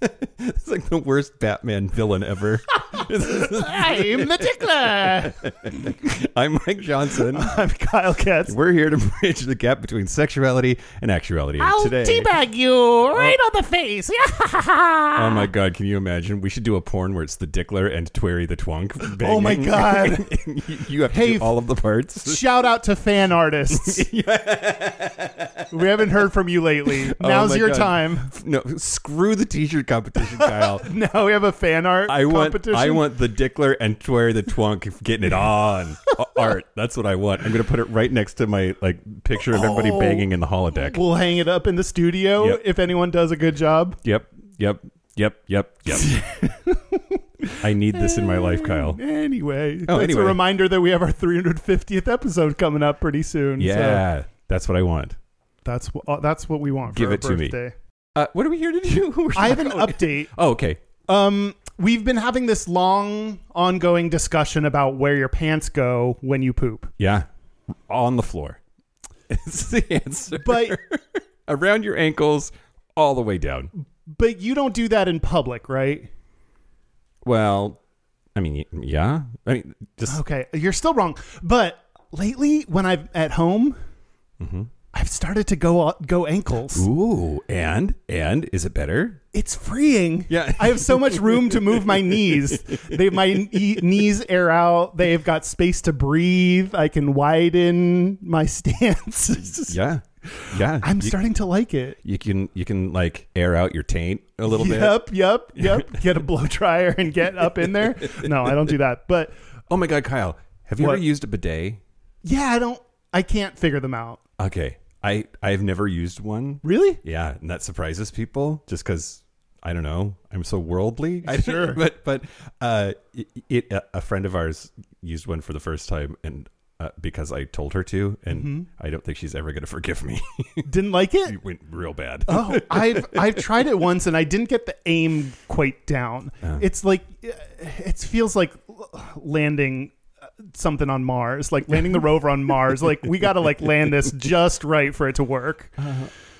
It's like the worst Batman villain ever. I'm the dickler. I'm Mike Johnson. I'm Kyle Katz. We're here to bridge the gap between sexuality and actuality. And I'll today, teabag you oh. right on the face. oh my god, can you imagine? We should do a porn where it's the Dickler and Twerry the Twunk. Oh my. God. you you have to Hey, do all of the parts. Shout out to fan artists. we haven't heard from you lately. Oh Now's my your God. time. No, screw the t-shirt competition, Kyle. Now we have a fan art I want, competition. I want the Dickler and Twerry the Twunk getting it on art. That's what I want. I'm gonna put it right next to my like picture of everybody Oh. banging in the holodeck. We'll hang it up in the studio Yep. if anyone does a good job. Yep, yep, yep, yep, yep. I need this in my life, Kyle. Anyway, Oh, that's anyway. a reminder that we have our 350th episode coming up pretty soon. So Yeah, that's what I want. that's wh- uh, that's what we want. For Give our it to me. birthday. Uh, what are we here to do? I have an update. Oh, okay. Um, we've been having this long, ongoing discussion about where your pants go when you poop. Yeah, on the floor. It's the answer. But around your ankles, all the way down. but you don't do that in public, right? Well, I mean, yeah. I mean, just Okay, you're still wrong. But lately, when I'm at home, Mm-hmm. I've started to go uh, go ankles. ooh, and and is it better? It's freeing. Yeah. I have so much room to move my knees. They my knees air out. They've got space to breathe. I can widen my stance. Yeah, yeah. I'm you, starting to like it. you can you can like air out your taint a little bit. Yep, yep, yep. Get a blow dryer and get up in there. No, I don't do that. But Oh my god, Kyle, have you What? ever used a bidet? yeah, I don't. I can't figure them out. Okay, I I've never used one. Really? Yeah, and that surprises people just because I don't know. I'm so worldly. I Sure. but but uh, it, it a- friend of ours used one for the first time, and uh, because I told her to, and Mm-hmm. I don't think she's ever going to forgive me. Didn't like it. it went real bad. Oh, I've I've tried it once and I didn't get the aim quite down. It's like it feels like landing uh, something on Mars, like landing the rover on Mars. Like we got to like land this just right for it to work.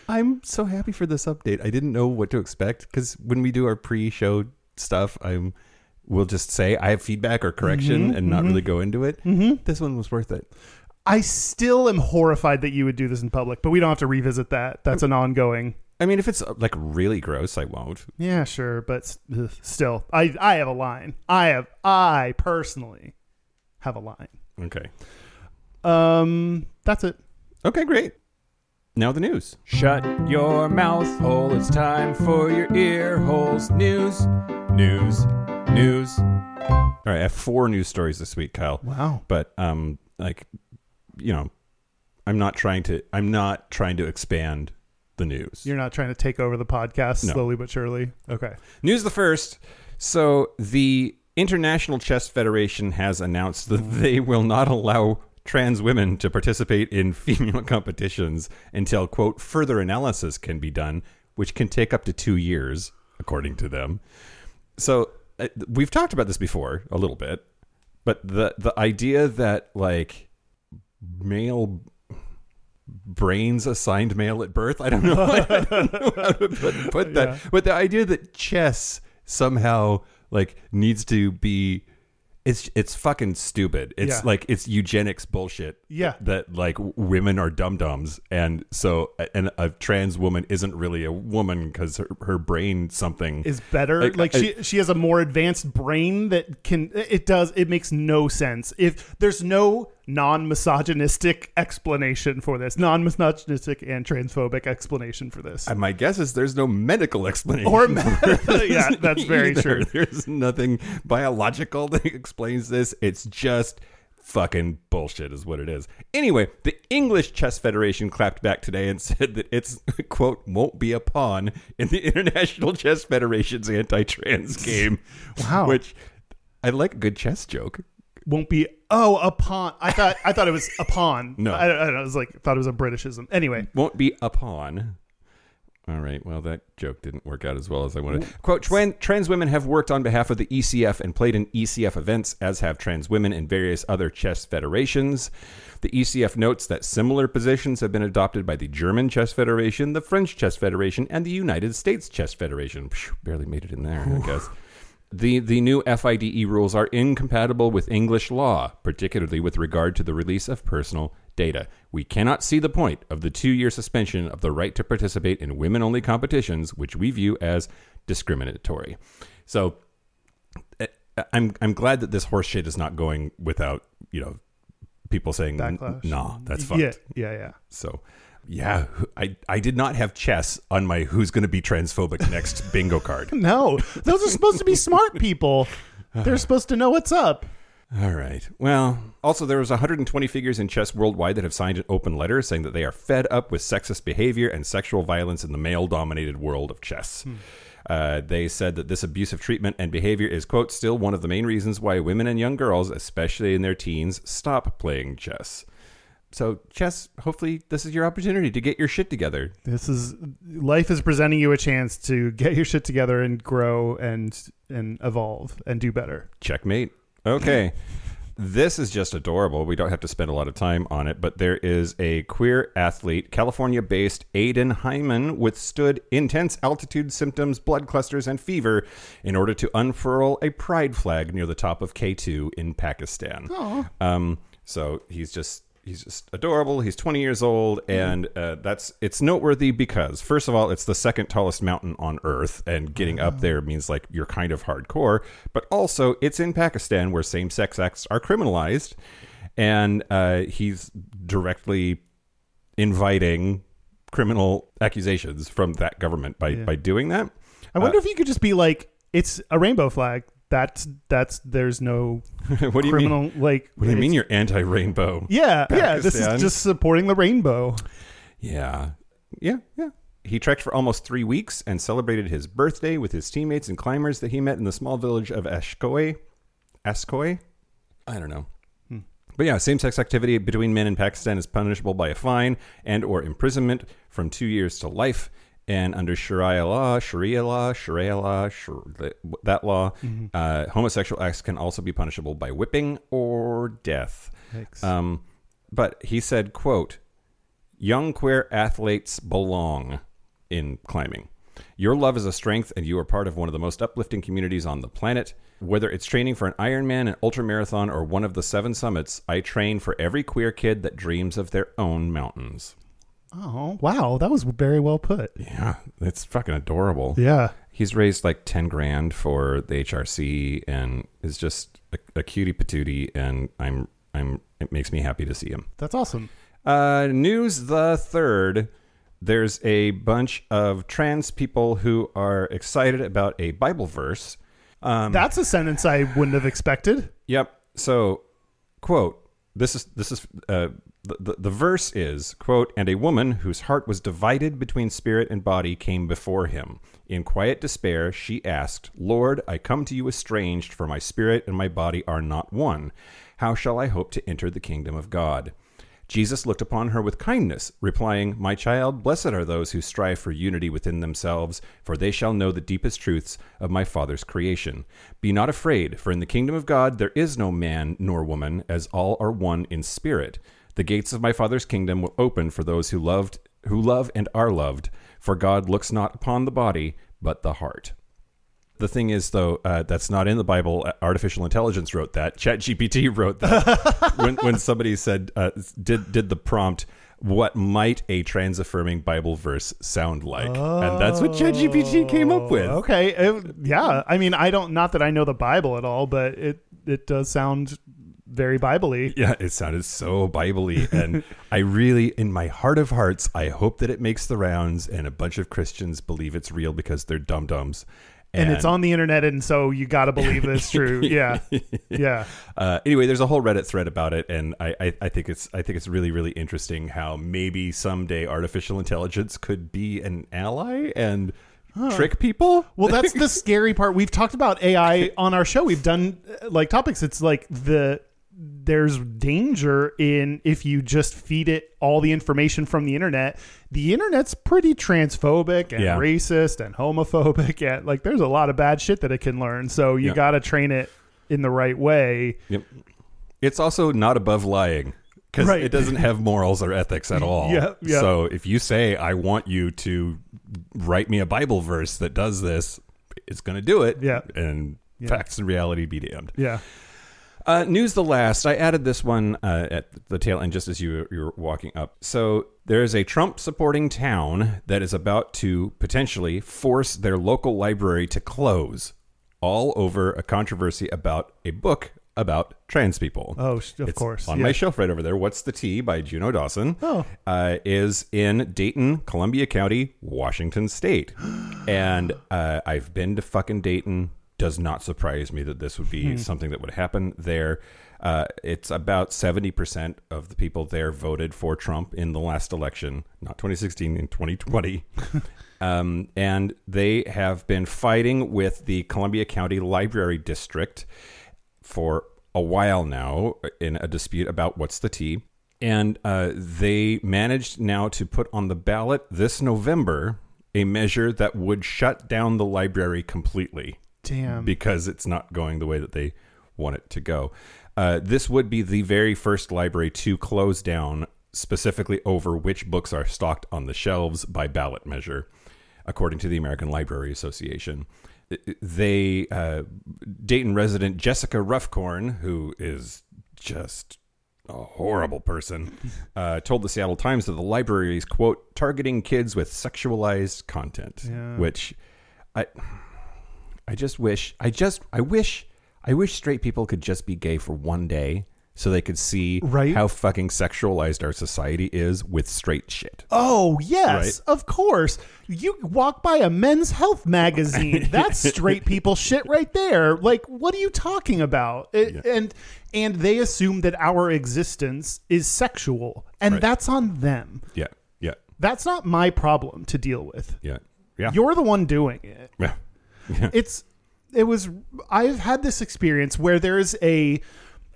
I'm so happy for this update. I didn't know what to expect because when we do our pre-show stuff, I'm we'll just say I have feedback or correction Mm-hmm, and not really go into it. Mm-hmm. This one was worth it. I still am horrified that you would do this in public, but we don't have to revisit that. That's an ongoing. I mean, if it's uh, like really gross, I won't. Yeah, sure, but ugh, still, I I have a line. I have I personally have a line. Okay. Um, that's it. Okay, great. Now the news. Shut your mouth hole. It's time for your ear holes. News, news, news. All right, I have four news stories this week, Kyle. Wow. But um, like, you know, I'm not trying to. I'm not trying to expand the news. You're not trying to take over the podcast No. slowly but surely. Okay. News the first. So the International Chess Federation has announced that they will not allow trans women to participate in female competitions until quote further analysis can be done, which can take up to two years, according to them. So uh, we've talked about this before a little bit, but the the idea that like male brains assigned male at birth. I don't know. I don't know how to put, put that. Yeah. But the idea that chess somehow like needs to be it's it's fucking stupid. It's Yeah. like it's eugenics bullshit. Yeah. That like women are dum dums, and so and a trans woman isn't really a woman because her, her brain something Is better. Like, Like, I- she she has a more advanced brain that can it does it makes no sense. If there's no non-misogynistic explanation for this, non-misogynistic and transphobic explanation for this. And my guess is there's no medical explanation. Or yeah, that's very either. true. There's nothing biological that explains this. It's just fucking bullshit is what it is. Anyway, the English Chess Federation clapped back today and said that it's quote won't be a pawn in the International Chess Federation's anti-trans game. Wow. Which I like a good chess joke. Won't be. Oh, a pawn. I thought I thought it was a pawn. No. I, I don't know. Was like thought it was a Britishism. Anyway, Won't be a pawn. All right. Well, that joke didn't work out as well as I wanted. Quote: "Tran- Trans women have worked on behalf of the ECF and played in ECF events, as have trans women in various other chess federations. The ECF notes that similar positions have been adopted by the German Chess Federation, the French Chess Federation, and the United States Chess Federation. Phew, barely made it in there, I guess. The, the new FIDE rules are incompatible with English law, particularly with regard to the release of personal data. We cannot see the point of the two year suspension of the right to participate in women only competitions, which we view as discriminatory. So eh, I'm, I'm glad that this horse shit is not going without, you know, people saying, Backlash. nah, that's fucked. yeah, yeah, yeah. So, yeah, I, I did not have chess on my who's going to be transphobic next bingo card. No, those are supposed to be smart people. They're supposed to know what's up. All right. Well, also there was 120 figures in chess worldwide that have signed an open letter saying that they are fed up with sexist behavior and sexual violence in the male-dominated world of chess. Uh, they said that this abusive treatment and behavior is, quote, still one of the main reasons why women and young girls, especially in their teens, stop playing chess. So, chess, hopefully, this is your opportunity to get your shit together. This is life is presenting you a chance to get your shit together and grow and and evolve and do better. Checkmate. Okay. This is just adorable. We don't have to spend a lot of time on it, but there is a queer athlete, California based Aiden Hyman, withstood intense altitude symptoms, blood clusters, and fever in order to unfurl a pride flag near the top of K2 in Pakistan. Um, so he's just. He's just adorable. He's 20 years old, and uh, that's it's noteworthy because first of all, it's the second tallest mountain on Earth, and getting up there means like you're kind of hardcore. But also, it's in Pakistan where same-sex acts are criminalized, and uh, he's directly inviting criminal accusations from that government by by doing that. I wonder if you could just be like, it's a rainbow flag. That's that's there's no what do you mean? criminal like. What do you mean you're anti-rainbow? Yeah, yeah. This is just supporting the rainbow. Yeah. Yeah, yeah. He trekked for almost three weeks and celebrated his birthday with his teammates and climbers that he met in the small village of Ashkoy. Askoy? I don't know. Hmm. But yeah, same-sex activity between men in Pakistan is punishable by a fine and or imprisonment from two years to life. And under Sharia law, Sharia law, Sharia law, that law, uh, homosexual acts can also be punishable by whipping or death. Um, but he said, "quote Young queer athletes belong in climbing. Your love is a strength, and you are part of one of the most uplifting communities on the planet. Whether it's training for an Ironman, an ultramarathon, or one of the seven summits, I train for every queer kid that dreams of their own mountains. Oh wow, that was very well put. Yeah, it's fucking adorable. Yeah. He's raised like 10 grand for the HRC and is just a, a cutie patootie, and I'm, I'm, it makes me happy to see him. That's awesome. Uh, news the third. There's a bunch of trans people who are excited about a Bible verse. Um, That's a sentence I wouldn't have expected. Yep. So, quote. This is this is uh, the, the verse is quote. And a woman whose heart was divided between spirit and body came before him. In quiet despair, she asked, "Lord, I come to you estranged, for my spirit and my body are not one. How shall I hope to enter the kingdom of God?" Jesus looked upon her with kindness, replying, My child, blessed are those who strive for unity within themselves, for they shall know the deepest truths of my Father's creation. Be not afraid, for in the kingdom of God there is no man nor woman, as all are one in spirit. The gates of my Father's kingdom will open for those who loved who love and are loved, for God looks not upon the body, but the heart. The thing is, though, uh, that's not in the Bible. Uh, Artificial intelligence wrote that. ChatGPT wrote that. when, when somebody said, uh, "Did did the prompt? What might a trans affirming Bible verse sound like?" and that's what ChatGPT came up with. Okay. It- yeah. I mean, I don't. Not that I know the Bible at all, but it it does sound very Bible-y. Yeah, it sounded so Bible-y, and I really, in my heart of hearts, I hope that it makes the rounds and a bunch of Christians believe it's real because they're dum dums, and, it's on the internet, and so you got to believe it's true. Yeah, yeah. Uh, anyway, there's a whole Reddit thread about it, and I, I, I think it's I think it's really really interesting how maybe someday artificial intelligence could be an ally and trick people. Well, that's the scary part. We've talked about AI on our show. We've done uh, like topics. It's like the there's danger in if you just feed it all the information from the internet. The internet's pretty transphobic and Yeah. racist and homophobic and like there's a lot of bad shit that it can learn. So you Yeah. got to train it in the right way. Yep. It's also not above lying because Right. it doesn't have morals or ethics at all. Yeah, yeah. So if you say, I want you to write me a Bible verse that does this, it's going to do it. Yeah. And Yeah. facts and reality be damned. Yeah. Uh, news the last. I added this one uh, at the tail end just as you, you were walking up. So there is a Trump supporting town that is about to potentially force their local library to close, all over a controversy about a book about trans people. Oh, of It's course. On Yeah. my shelf right over there, What's the Tea by Juno Dawson Oh. uh, is in Dayton, Columbia County, Washington State. and uh, I've been to fucking Dayton. Does not surprise me that this would be something that would happen there. Uh, it's about 70% of the people there voted for Trump in the last election, not 2016, in 2020. um, and they have been fighting with the Columbia County Library District for a while now in a dispute about what's the tea. And uh, they managed now to put on the ballot this November a measure that would shut down the library completely Damn. because it's not going the way that they want it to go. Uh, this would be the very first library to close down specifically over which books are stocked on the shelves by ballot measure, according to the American Library Association. They, uh, Dayton resident Jessica Ruffcorn, who is just a horrible person, uh, told the Seattle Times that the library is, quote, targeting kids with sexualized content, Yeah. which I. I just wish I just I wish I wish straight people could just be gay for one day so they could see Right. how fucking sexualized our society is with straight shit. Oh, yes, Right? of course. You walk by a men's health magazine. That's straight people shit right there. Like, what are you talking about? It- And and they assume that our existence is sexual, and Right. that's on them. Yeah. Yeah. That's not my problem to deal with. Yeah. Yeah. You're the one doing it. yeah. Yeah. it's it was I've had this experience where there is a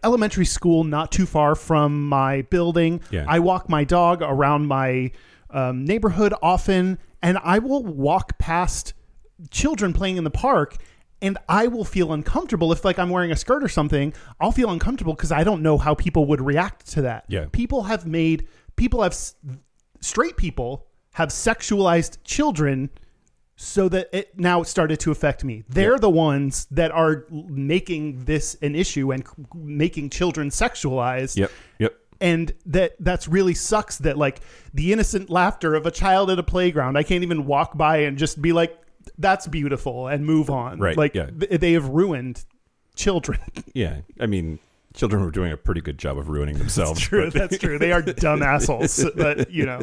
elementary school not too far from my building. Yeah. I walk my dog around my um, neighborhood often, and I will walk past children playing in the park. And I will feel uncomfortable if, like, I'm wearing a skirt or something. I'll feel uncomfortable because I don't know how people would react to that. Yeah. people have made people have straight people have sexualized children so that it now started to affect me. They're Yeah. the ones that are making this an issue and making children sexualized. Yep. Yep. And that that's really sucks that like the innocent laughter of a child at a playground. I can't even walk by and just be like that's beautiful and move on. Right, Like yeah. th- they have ruined children. Yeah. I mean, children were doing a pretty good job of ruining themselves. true. That's true. They are dumb assholes. But you know.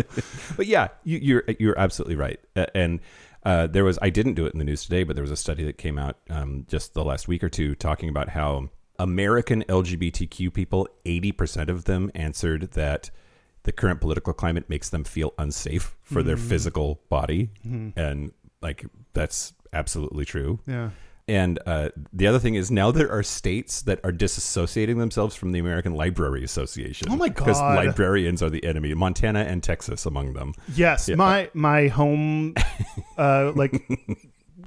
but yeah, you, you're you're absolutely right. Uh, and uh, there was I didn't do it in the news today, but there was a study that came out um, just the last week or two talking about how American LGBTQ people, eighty percent of them answered that the current political climate makes them feel unsafe for their physical body, and like that's absolutely true. Yeah. And uh, the other thing is now there are states that are disassociating themselves from the American Library Association. Oh my god! Because librarians are the enemy. Montana and Texas among them. Yes, my my home, uh, like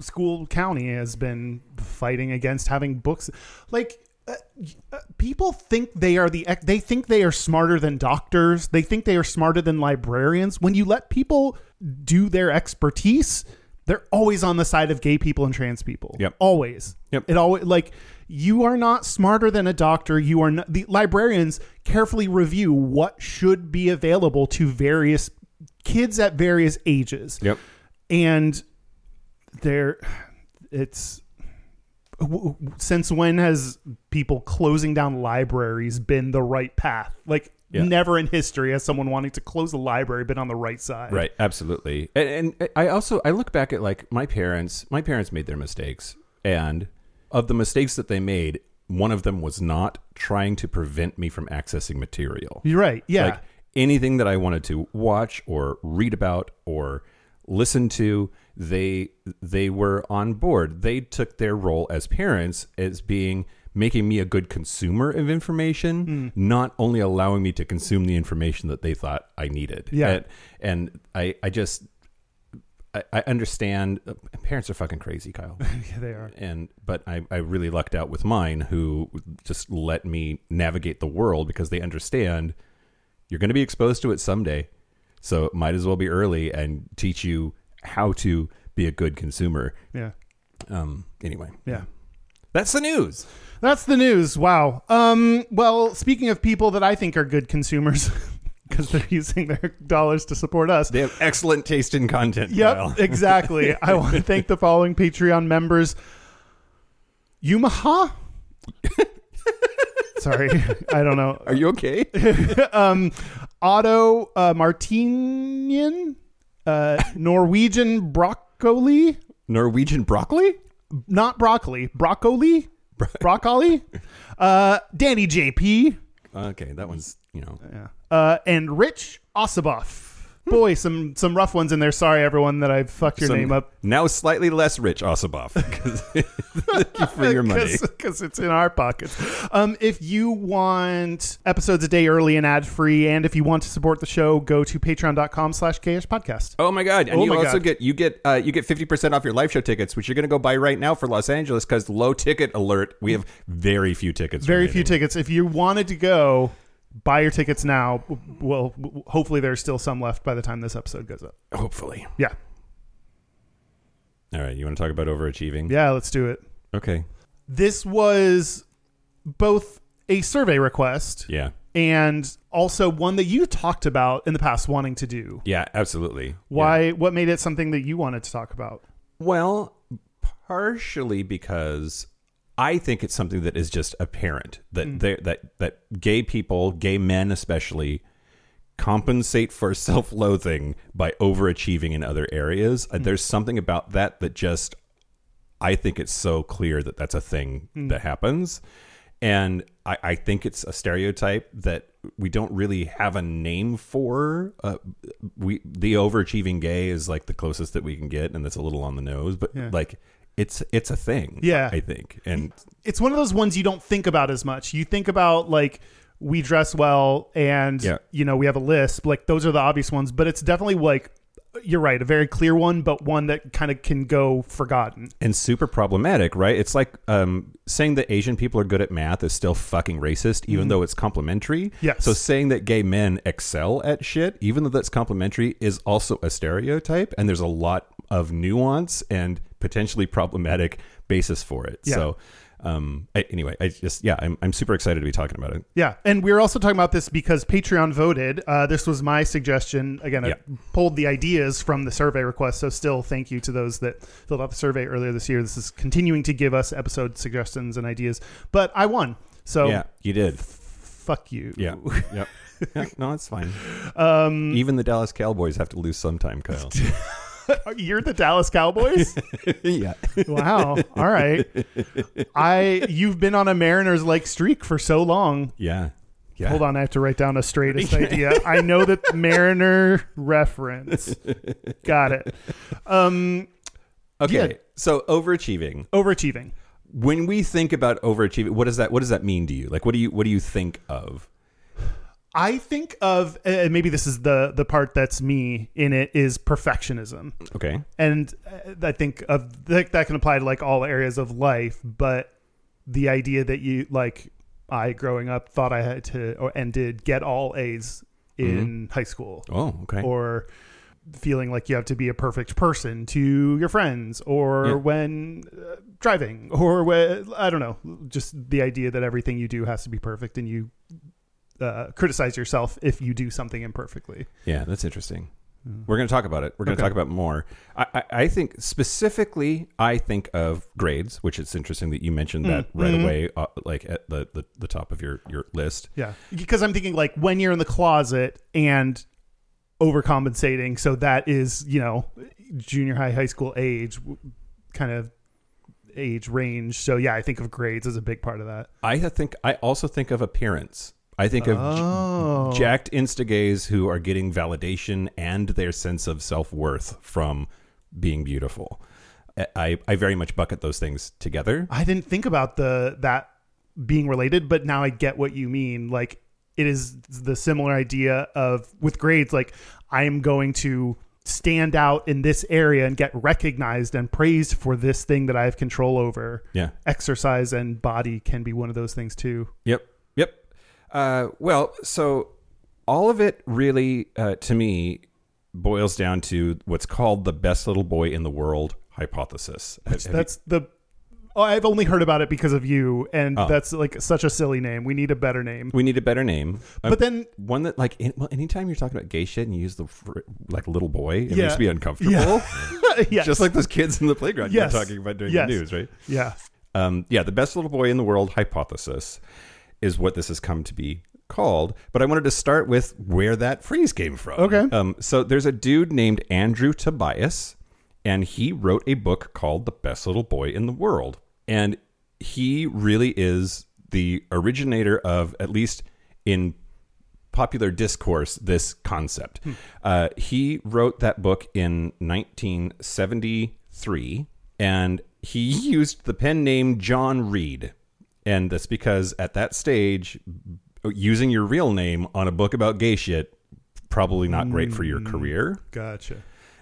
school county has been fighting against having books. Like uh, uh, people think they are the they think they are smarter than doctors. They think they are smarter than librarians. When you let people do their expertise, they're always on the side of gay people and trans people. Yep. always. Yep. It always like you are not smarter than a doctor. You are not, the librarians carefully review what should be available to various kids at various ages. Yep. And there, it's since when has people closing down libraries been the right path? Like Yeah. Never in history has someone wanting to close a library been on the right side. Right, absolutely. And, and I also I look back at like my parents. My parents made their mistakes, and of the mistakes that they made, one of them was not trying to prevent me from accessing material. You're right. Yeah. Like anything that I wanted to watch or read about or listen to, they they were on board. They took their role as parents as being making me a good consumer of information, Hmm. not only allowing me to consume the information that they thought I needed. Yeah. And, and I I just I, I understand uh, parents are fucking crazy, Kyle. yeah, they are. and but I, I really lucked out with mine who just let me navigate the world because they understand you're going to be exposed to it someday so it might as well be early and teach you how to be a good consumer Yeah. um anyway Yeah. that's the news That's the news. Wow. Um, well, speaking of people that I think are good consumers because they're using their dollars to support us. they have excellent taste in content Yep, exactly. I want to thank the following Patreon members. Yumaha? Sorry, I don't know. are you okay um, Otto uh, Martinian, uh, Norwegian broccoli, norwegian broccoli not broccoli, broccoli, broccoli, uh, Danny JP, okay that one's you know yeah. uh, and Rich Osaboff. Boy, some some rough ones in there. Sorry, everyone, that I fucked your some- name up now slightly less rich Osibov thank you for your money because it's in our pockets. Um, if you want episodes a day early and ad free, and if you want to support the show, go to patreon.com slash gayish podcast. Oh my god! And Oh you my also God. get you get uh, you get fifty percent off your live show tickets, which you're going to go buy right now for Los Angeles because low ticket alert. We have very few tickets. Very few remaining. tickets. If you wanted to go, buy your tickets now. Well, hopefully there's still some left by the time this episode goes up. Hopefully. Yeah. All right. You want to talk about overachieving? Yeah, let's do it. Okay. This was both a survey request Yeah. and also one that you talked about in the past wanting to do. Yeah. Absolutely. Why? What made it something that you wanted to talk about? Well, partially because I think it's something that is just apparent that they that that gay people, gay men especially, compensate for self-loathing by overachieving in other areas. Uh, There's something about that that just I think it's so clear that that's a thing that happens. And I, I think it's a stereotype that we don't really have a name for. Uh, we the overachieving gay is like the closest that we can get, and that's a little on the nose, but Yeah. like it's it's a thing. Yeah. I think, and it's one of those ones you don't think about as much. You think about like we dress well and Yeah. you know we have a lisp. Like those are the obvious ones, but it's definitely like you're right, a very clear one, but one that kind of can go forgotten. and super problematic, right? It's like um, saying that Asian people are good at math is still fucking racist, even though it's complimentary. Yes. So saying that gay men excel at shit, even though that's complimentary, is also a stereotype, and there's a lot of nuance and potentially problematic basis for it. Yeah. So. Um, I, anyway, I just yeah, I'm, I'm super excited to be talking about it. Yeah, and we are also talking about this because Patreon voted. Uh, this was my suggestion. Again, I Yeah. pulled the ideas from the survey request. So, still, thank you to those that filled out the survey earlier this year. This is continuing to give us episode suggestions and ideas. But I won, so Yeah, you did. fuck you. Yeah, yep. Yeah, no, it's fine. Um, Even the Dallas Cowboys have to lose sometime, Kyle. you're the Dallas Cowboys. yeah. Wow. All right. I you've been on a Mariners like streak for so long. Yeah. Yeah. Hold on, I have to write down a straightest idea. I know that Mariner reference. Got it. Um Okay. Yeah. So overachieving. overachieving. When we think about overachieving, what does that what does that mean to you? Like what do you what do you think of? I think of and maybe this is the the part that's me in it is perfectionism. Okay. and uh, I think of that, that can apply to like all areas of life, but the idea that you like I growing up thought I had to or and did get all A's in high school Oh, okay. or feeling like you have to be a perfect person to your friends or Yeah. when uh, driving or when I don't know just the idea that everything you do has to be perfect and you uh, criticize yourself if you do something imperfectly. yeah, that's interesting. We're going to talk about it. We're going to Okay. talk about more. I, I, I think specifically, I think of grades, which it's interesting that you mentioned that right mhm. away, uh, like at the, the, the top of your, your list. Yeah, because I'm thinking like when you're in the closet and overcompensating, so that is you know junior high, high school age, kind of age range. So yeah, I think of grades as a big part of that. I think I also think of appearance. I think of j- Oh. jacked insta-gays who are getting validation and their sense of self-worth from being beautiful. I, I very much bucket those things together. I didn't think about the that being related, but now I get what you mean. Like it is the similar idea of with grades, like I am going to stand out in this area and get recognized and praised for this thing that I have control over. Yeah. Exercise and body can be one of those things too. Yep. Uh, well, so all of it really, uh, to me, boils down to what's called the best little boy in the world hypothesis. Have- have you- That's the oh, I've only heard about it because of you, and Oh. that's like such a silly name. We need a better name. we need a better name. But then one that, like, in, well, anytime you're talking about gay shit and you use the like little boy, it Yeah. makes me uncomfortable. Yeah. yes. Just like those kids in the playground Yes. you're talking about during Yes. the news, right? yeah. Um, yeah, the best little boy in the world hypothesis is what this has come to be called. But I wanted to start with where that phrase came from. Okay. Um, so there's a dude named Andrew Tobias, and he wrote a book called The Best Little Boy in the World. And he really is the originator of, at least in popular discourse, this concept. Uh, he wrote that book in 1973, and he used the pen name John Reed. And that's because at that stage, using your real name on a book about gay shit probably not great for your mm, career. Gotcha.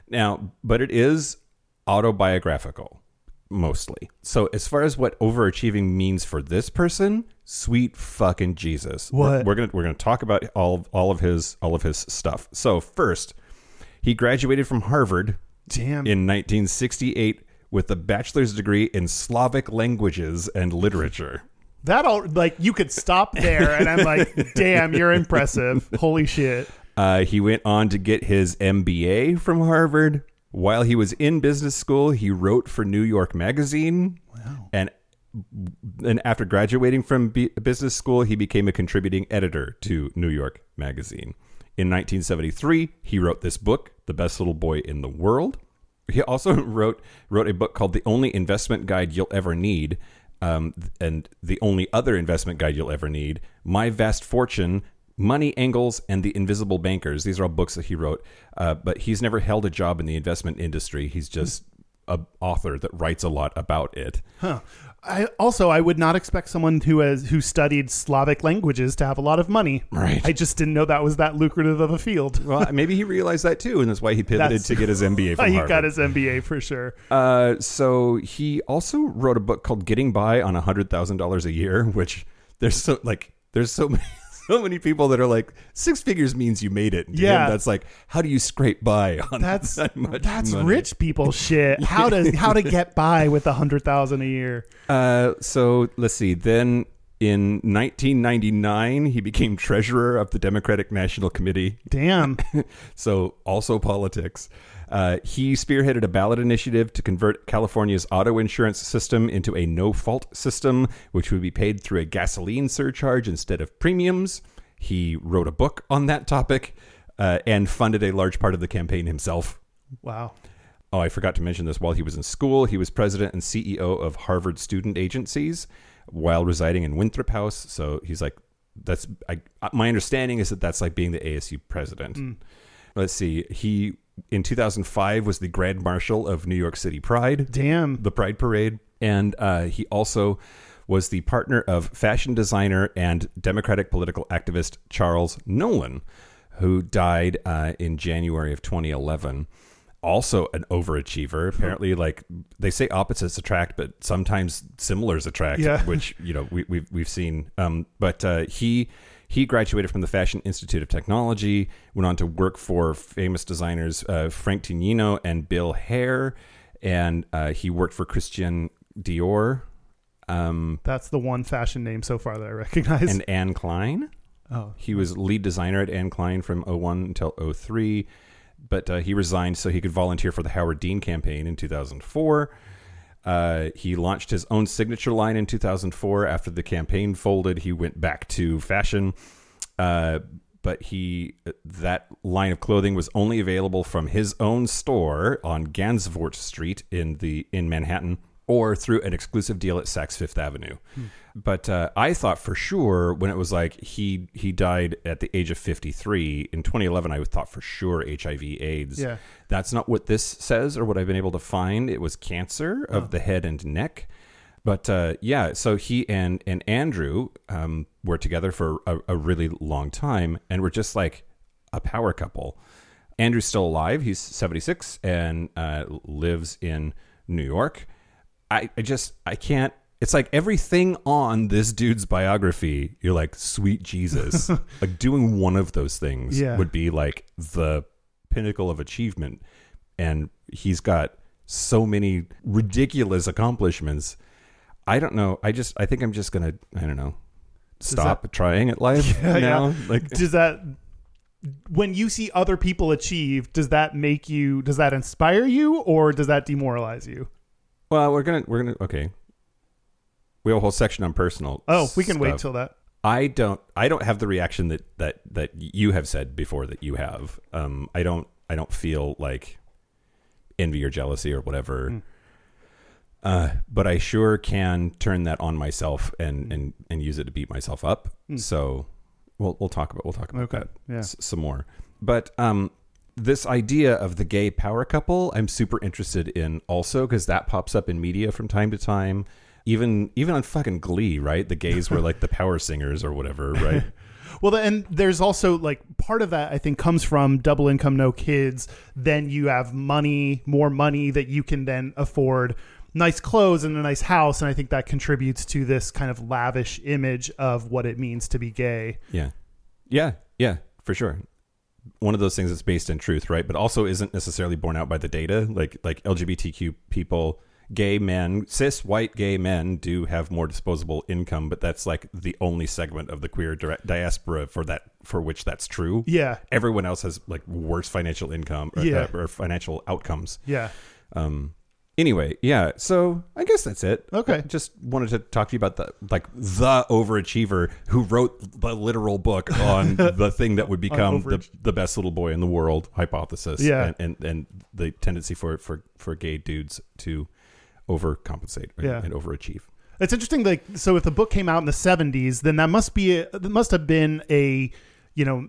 Now, but it is autobiographical mostly. So as far as what overachieving means for this person, sweet fucking Jesus. We're- What? We're, gonna we're gonna talk about all of, all of his all of his stuff. So first, he graduated from Harvard Damn. in 1968 with a bachelor's degree in Slavic languages and literature. That all like you could stop there, and I'm like, damn, you're impressive. Holy shit. Uh, he went on to get his MBA from Harvard. While he was in business school, he wrote for New York Magazine. Wow. And and after graduating from B- business school, he became a contributing editor to New York Magazine. In 1973, he wrote this book, The Best Little Boy in the World. He also wrote wrote a book called The Only Investment Guide You'll Ever Need, um, and the only other investment guide you'll ever need, My Vast Fortune, Money Angles, and The Invisible Bankers. These are all books that he wrote, uh, but he's never held a job in the investment industry. He's just a author that writes a lot about it. Huh. I also I would not expect someone who has who studied Slavic languages to have a lot of money. Right. I just didn't know that was that lucrative of a field. Well, maybe he realized that too, and that's why he pivoted That's- to get his MBA from he Harvard. got his MBA for sure. Uh, so he also wrote a book called "Getting By on a hundred thousand dollars a year," which there's so like there's so many so many people that are like six figures means you made it. To Yeah. him, that's like how do you scrape by on That's that much that's money? rich people shit. How to how to get by with a hundred thousand a year? Uh, so let's see. Then in 1999, he became treasurer of the Democratic National Committee. Damn. so also politics. Uh, he spearheaded a ballot initiative to convert California's auto insurance system into a no fault system, which would be paid through a gasoline surcharge instead of premiums. He wrote a book on that topic uh, and funded a large part of the campaign himself. Wow. Oh, I forgot to mention this. While he was in school, he was president and CEO of Harvard Student Agencies while residing in Winthrop House. So he's like, that's I, my understanding is that that's like being the ASU president. Let's see. He in 2005 was the Grand Marshal of New York City Pride, Damn. the Pride Parade, and uh, he also was the partner of fashion designer and Democratic political activist Charles Nolan, who died uh, in January of 2011 also an overachiever. Apparently, like they say, opposites attract, but sometimes similars attract. Yeah. Which you know we, we've we've seen. Um, but uh, he he graduated from the Fashion Institute of Technology. Went on to work for famous designers uh, Frank Tignino and Bill Haire, and uh, he worked for Christian Dior um, That's the one fashion name so far that I recognize. and Anne Klein. oh. He was lead designer at Anne Klein from 01 until 03. but uh, he resigned so he could volunteer for the Howard Dean campaign in 2004. Uh, he launched his own signature line in 2004. After the campaign folded, he went back to fashion. Uh, but he that line of clothing was only available from his own store on Gansevoort Street in the in Manhattan or through an exclusive deal at Saks Fifth Avenue. Hmm. But uh, I thought for sure when it was like he he died at the age of 53 in 2011 I thought for sure HIV AIDS. Yeah. That's not what this says or what I've been able to find. It was cancer of the head and neck. But uh, yeah, so he and and Andrew um, were together for a, a really long time, and were just like a power couple. Andrew's still alive; he's seventy six and uh, lives in New York. I, I just I can't. It's like everything on this dude's biography. You're like, sweet Jesus, like doing one of those things Yeah. would be like the pinnacle of achievement, and he's got so many ridiculous accomplishments. I don't know. I just I think I'm just gonna I don't know stop trying at life Yeah, now. yeah. Like does that when you see other people achieve does that make you does that inspire you or does that demoralize you well, we're gonna we're gonna okay. We have a whole section on personal. oh we can wait stuff. till that I don't I don't have the reaction that that that you have said before that you have. Um, I don't I don't feel like envy or jealousy or whatever. Mm. Uh, but I sure can turn that on myself and and and use it to beat myself up. Mm. So we'll we'll talk about we'll talk about Okay, that yeah. s- some more. But um, this idea of the gay power couple, I'm super interested in also because that pops up in media from time to time. Even even on fucking Glee, right? The gays were like the power singers or whatever, right? Well, and there's also like part of that I think comes from double income, no kids. Then you have money, more money that you can then afford nice clothes and a nice house. And I think that contributes to this kind of lavish image of what it means to be gay. Yeah. Yeah. Yeah, for sure. One of those things that's based in truth, right? But also isn't necessarily borne out by the data. Like like LGBTQ people, gay men, cis white gay men do have more disposable income, but that's like the only segment of the queer di- diaspora for that for which that's true. Yeah. Everyone else has like worse financial income or, Yeah. uh, or financial outcomes. Yeah. Um anyway, yeah, so I guess that's it. Okay. Just wanted to talk to you about the like the overachiever who wrote the literal book on the thing that would become the, the best little boy in the world hypothesis. Yeah. And, and and the tendency for for for gay dudes to overcompensate and, Yeah. and overachieve. It's interesting. Like, so if the book came out in the '70s, then that must be a, that must have been a, you know,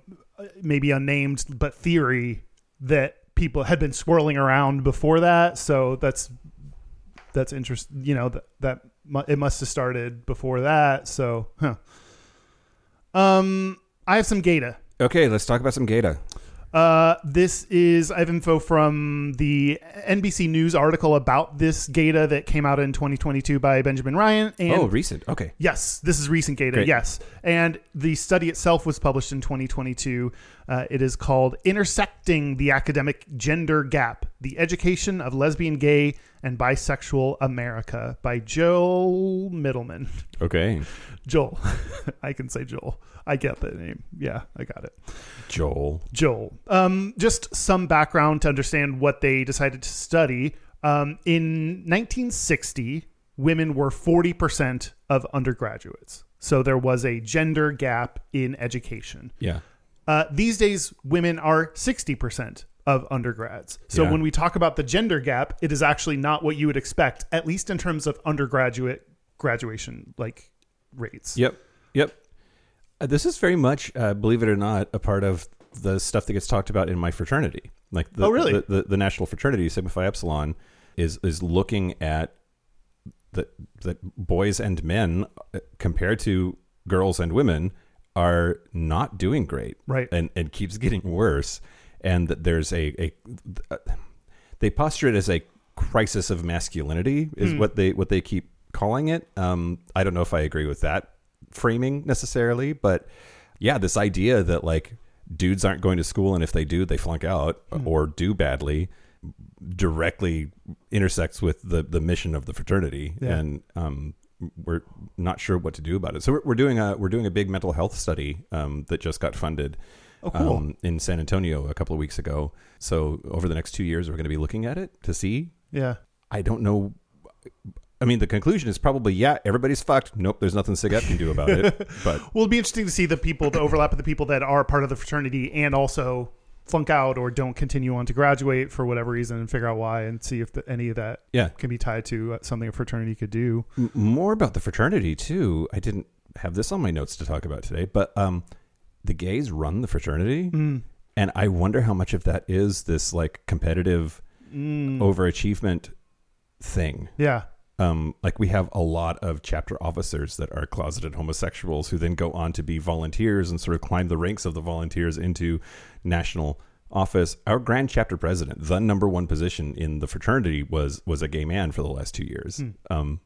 maybe unnamed but theory that people had been swirling around before that. So that's that's interesting. You know that that it must have started before that. So, huh. Um, I have some data. Okay, let's talk about some Gata. Uh, this is I have info from the NBC News article about this Gata that came out in 2022 by Benjamin Ryan. And oh, recent. Okay. Yes, this is recent data. Great. Yes, and the study itself was published in 2022. Uh, it is called "Intersecting the Academic Gender Gap: The Education of Lesbian, Gay, and Bisexual America" by Joel Mittleman. Okay. Joel, I can say Joel. I get the name. Yeah, I got it. Joel. Joel. Um, just some background to understand what they decided to study. Um, in 1960, women were 40% of undergraduates. So there was a gender gap in education. Yeah. Uh, these days, women are 60% of undergrads. So Yeah. when we talk about the gender gap, it is actually not what you would expect, at least in terms of undergraduate graduation like rates. Yep. Yep. Uh, this is very much, uh, believe it or not, a part of the stuff that gets talked about in my fraternity. Like, the, Oh, really? The, the, the national fraternity, Sigma Phi Epsilon, is is looking at that that boys and men uh, compared to girls and women are not doing great, Right. And and keeps getting worse, and that there's a a they posture it as a crisis of masculinity is Hmm. what they what they keep calling it. Um, I don't know if I agree with that framing necessarily, but yeah, this idea that like dudes aren't going to school and if they do, they flunk out Hmm. or do badly directly intersects with the the mission of the fraternity Yeah. and um we're not sure what to do about it. So we're, we're doing a we're doing a big mental health study um, that just got funded Oh, cool. um, in San Antonio a couple of weeks ago. So over the next two years, we're going to be looking at it to see. Yeah. I don't know. I mean, the conclusion is probably yeah, everybody's fucked. Nope, there's nothing SIGEP can do about it. But Well, it'd be interesting to see the people, the overlap of the people that are part of the fraternity and also flunk out or don't continue on to graduate for whatever reason and figure out why and see if the, any of that yeah, can be tied to uh, something a fraternity could do. M- more about the fraternity too. I didn't have this on my notes to talk about today, but um, the gays run the fraternity, Mm. and I wonder how much of that is this like competitive Mm. overachievement thing. Yeah. Um, like we have a lot of chapter officers that are closeted homosexuals who then go on to be volunteers and sort of climb the ranks of the volunteers into national office. Our grand chapter president, the number one position in the fraternity, was was a gay man for the last two years. Hmm. Um,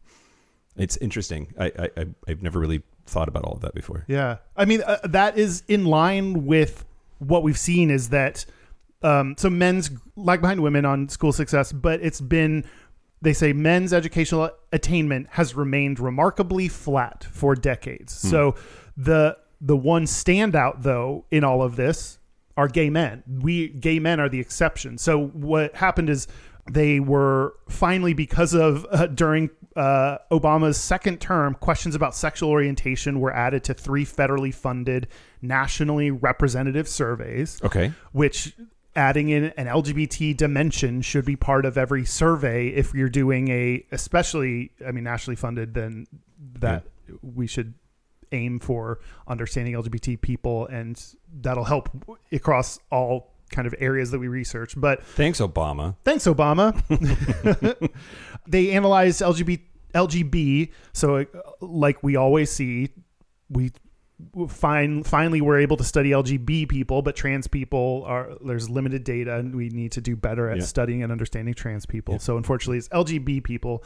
it's interesting. I I- I've never really thought about all of that before. Yeah. I mean, uh, that is in line with what we've seen is that um, so men's lag behind women on school success, but it's been they say men's educational attainment has remained remarkably flat for decades. So the the one standout though in all of this are gay men. We gay men are the exception. So what happened is they were finally because of uh, during uh, Obama's second term, questions about sexual orientation were added to three federally funded, nationally representative surveys Okay. which adding in an LGBT dimension should be part of every survey if you're doing a especially I mean nationally funded then that we should aim for understanding LGBT people and that'll help across all kind of areas that we research but Thanks, Obama. thanks obama they analyzed lgb lgb so uh, like we always see we find finally we're able to study lgb people but trans people are there's limited data and we need to do better at Yeah. studying and understanding trans people Yeah. so unfortunately it's lgb people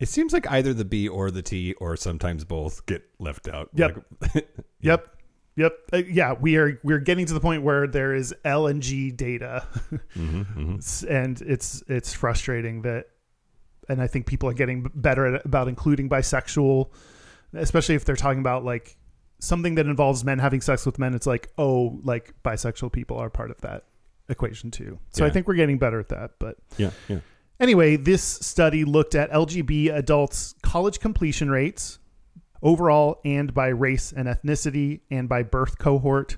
It seems like either the B or the T, or sometimes both, get left out. Yep. Like- yep yep uh, yeah we are we're getting to the point where there is l and g data Mhm, mhm. And it's it's frustrating that and i think people are getting better at about including bisexual especially if they're talking about like something that involves men having sex with men it's like oh like bisexual people are part of that equation too so i think we're getting better at that but Yeah, yeah. Anyway, this study looked at LGB adults' college completion rates overall and by race and ethnicity and by birth cohort.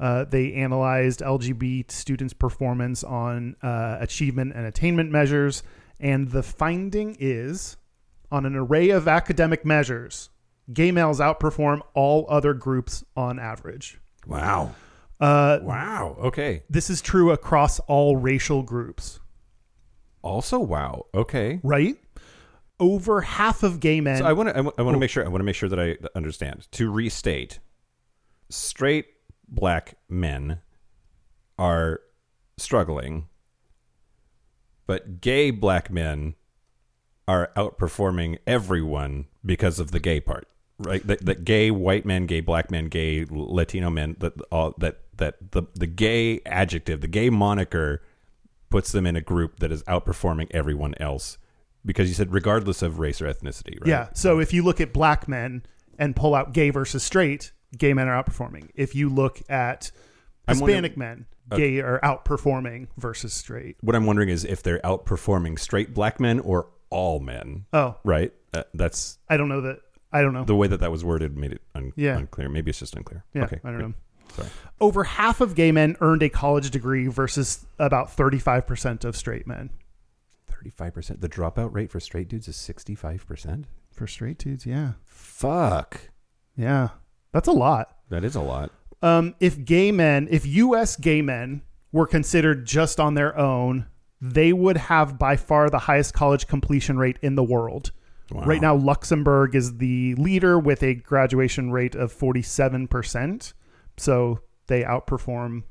Uh, they analyzed LGBT students' performance on uh, achievement and attainment measures. And the finding is on an array of academic measures, gay males outperform all other groups on average. Wow. Uh, Wow. Okay. this is true across all racial groups. Also, wow. Okay. right? Over half of gay men. So I want to. I want Oh. to make sure. I want to make sure that I understand. To restate, straight black men are struggling, but gay black men are outperforming everyone because of the gay part, right? That, that gay white men, gay black men, gay Latino men. That all that that the the gay adjective, the gay moniker, puts them in a group that is outperforming everyone else. Because you said regardless of race or ethnicity, right? yeah. So if you look at black men and pull out gay versus straight, gay men are outperforming. If you look at Hispanic wondering- men, gay are outperforming versus straight. What I'm wondering is if they're outperforming straight black men or all men, Oh, right? Uh, that's I don't know that. I don't know. the way that that was worded made it un- Yeah. unclear. Maybe it's just unclear. yeah, okay, I don't good. know. Sorry. Over half of gay men earned a college degree versus about 35% of straight men. Thirty-five percent. The dropout rate for straight dudes is sixty-five percent. For straight dudes, yeah. Fuck, Yeah. That's a lot. that is a lot. Um, if gay men, if U.S. gay men were considered just on their own, they would have by far the highest college completion rate in the world. Wow. Right now, Luxembourg is the leader with a graduation rate of 47%. So they outperform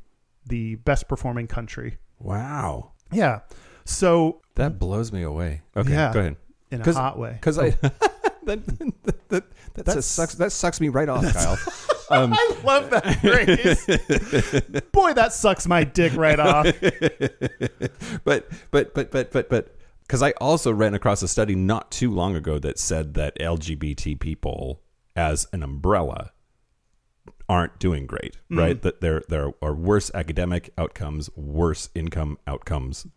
the best performing country. Wow, Yeah. So, that blows me away. Okay, Yeah. go ahead. in a hot way. Because I that that, that, that That's- sucks. That sucks me right off, Kyle. Um, I love that phrase. Boy, that sucks my dick right off. but but but but but but because I also ran across a study not too long ago that said that LGBT people, as an umbrella, aren't doing great, right? That there there are worse academic outcomes, worse income outcomes,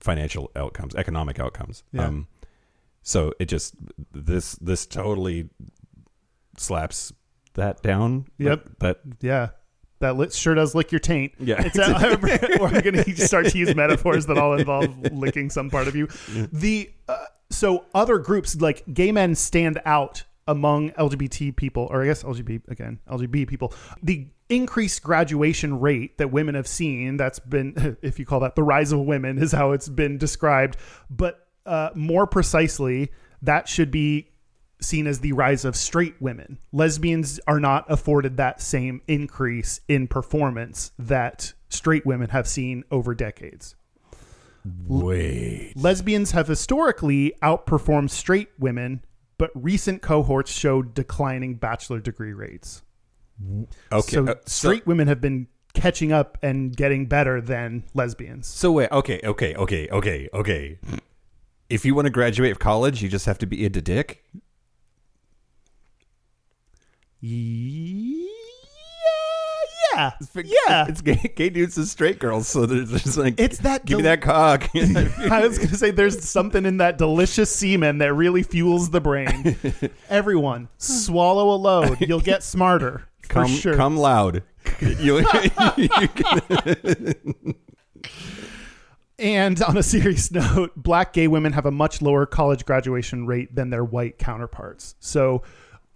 financial outcomes, economic outcomes. Yeah. Um, so it just this this totally slaps that down. Yep. That, Yeah. That li- sure does lick your taint. Yeah. It's a, we're going to start to use metaphors that all involve licking some part of you. The uh, so other groups like gay men stand out among LGBT people, or I guess LGBT again, LGBT people. The increased graduation rate that women have seen, that's been, if you call that the rise of women, is how it's been described. But uh, more precisely, that should be seen as the rise of straight women. Lesbians are not afforded that same increase in performance that straight women have seen over decades. wait. Lesbians have historically outperformed straight women, but recent cohorts showed declining bachelor degree rates. Okay. So uh, straight women have been catching up and getting better than lesbians. So wait, okay, okay, okay, okay, okay. If you want to graduate of college, you just have to be into dick. Yeah, yeah, yeah. It's gay, gay dudes and straight girls, so there's just like It's that give me that cock. I was going to say there's something in that delicious semen that really fuels the brain. Everyone, swallow a load. You'll get smarter. Come, sure. come loud. You- you can- And on a serious note, black gay women have a much lower college graduation rate than their white counterparts. So,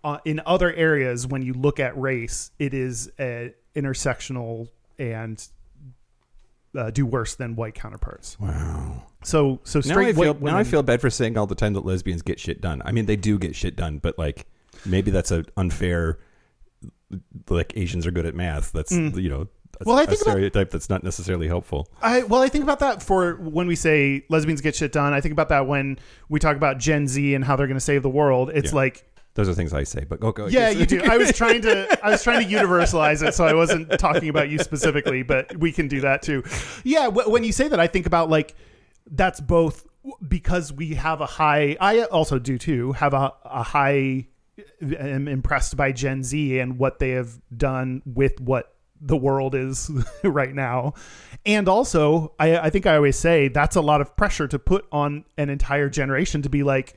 uh, in other areas, when you look at race, it is uh, intersectional and uh, do worse than white counterparts. wow. So, so Now straight I feel white now I feel bad for saying all the time that lesbians get shit done. I mean, they do get shit done, but like maybe that's an unfair. Like Asians are good at math. That's you know. That's Mm. Well, I a think about- stereotype that's not necessarily helpful. I well, I think about that for when we say lesbians get shit done. I think about that when we talk about Gen Z and how they're going to save the world. It's Yeah. like, Those are things I say, but go go. yeah, you do. I was trying to, I was trying to universalize it, so I wasn't talking about you specifically, but we can do that too. Yeah, wh- when you say that, I think about like that's both because we have a high. I also do too. Have a, a high. Am impressed by Gen Z and what they have done with what the world is right now. And also, I, I think I always say that's a lot of pressure to put on an entire generation to be like,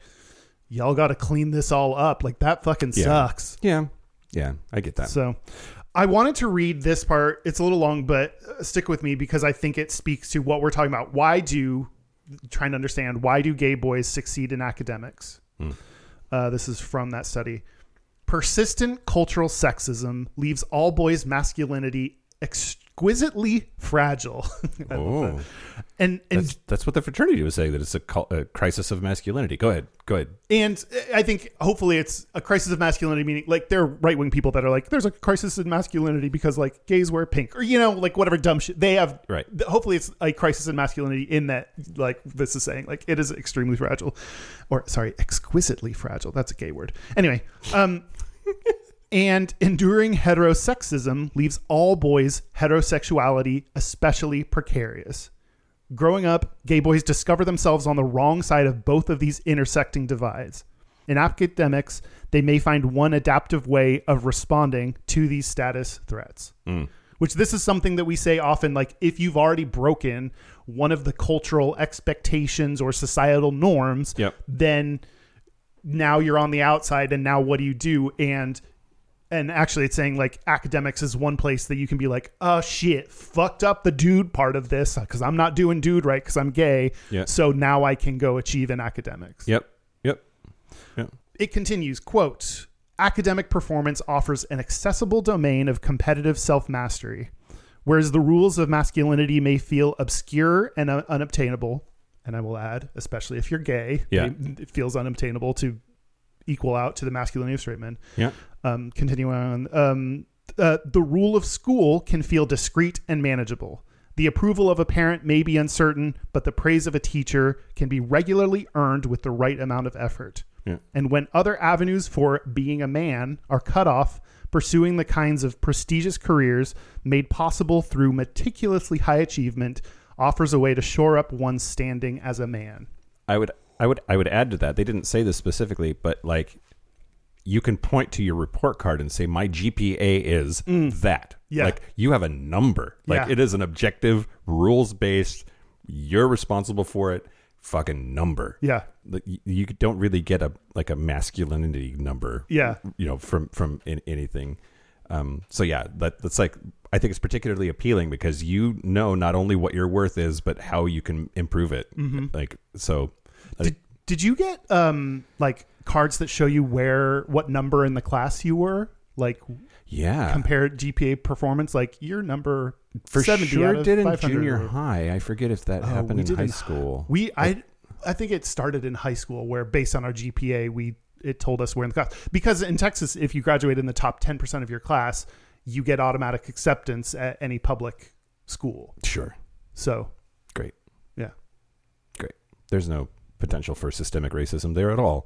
y'all got to clean this all up. Like that fucking Yeah. sucks. Yeah, yeah, I get that. So I wanted to read this part. It's a little long, but uh, stick with me because I think it speaks to what we're talking about. Why do, trying to understand, why do gay boys succeed in academics? Uh, this is from that study. Persistent cultural sexism leaves all boys' masculinity exquisitely fragile. Oh. And, and that's that's what the fraternity was saying. That it's a, a crisis of masculinity. Go ahead, go ahead. And I think hopefully it's a crisis of masculinity, meaning like there are right wing people that are like, there's a crisis in masculinity because like gays wear pink or, you know, like whatever dumb shit they have. Right. Hopefully it's a crisis in masculinity in that, like this is saying, like it is extremely fragile or sorry, exquisitely fragile. That's a gay word. Anyway. Um, and enduring heterosexism leaves all boys' heterosexuality especially precarious. Growing up, gay boys discover themselves on the wrong side of both of these intersecting divides. In academics, they may find one adaptive way of responding to these status threats. Hmm. Which this is something that we say often like if you've already broken one of the cultural expectations or societal norms, Yep. then now you're on the outside and now what do you do? And and actually it's saying like academics is one place that you can be like oh shit fucked up the dude part of this because i'm not doing dude right because i'm gay Yeah. so now i can go achieve in academics Yep, yep, yep. it continues quote academic performance offers an accessible domain of competitive self-mastery whereas the rules of masculinity may feel obscure and un- unobtainable and i will add especially if you're gay Yeah. it feels unobtainable to equal out to the masculinity of straight men Yeah. um, continuing on, um, uh, the rule of school can feel discrete and manageable. The approval of a parent may be uncertain, but the praise of a teacher can be regularly earned with the right amount of effort. Yeah. And when other avenues for being a man are cut off, pursuing the kinds of prestigious careers made possible through meticulously high achievement offers a way to shore up one's standing as a man. I would I would I would add to that. They didn't say this specifically, but like you can point to your report card and say my GPA is that. Mm. Yeah. Like you have a number. Like Yeah. it is an objective, rules based. You're responsible for it. Fucking number. Yeah. Like, you, don't really get a like a masculinity number. Yeah. You know from from in, anything. Um. So yeah, that that's like I think it's particularly appealing because you know not only what your worth is, but how you can improve it. Like so. Did, did you get um like cards that show you where what number in the class you were? Like yeah. compare GPA performance, like your number For 70 sure did in junior or- high. I forget if that Oh, happened in high in- school. We I I think it started in high school where based on our GPA we it told us we're in the class because in Texas if you graduate in the top 10% of your class you get automatic acceptance at any public school. Sure. So, Great. yeah. Great. There's no potential for systemic racism there at all.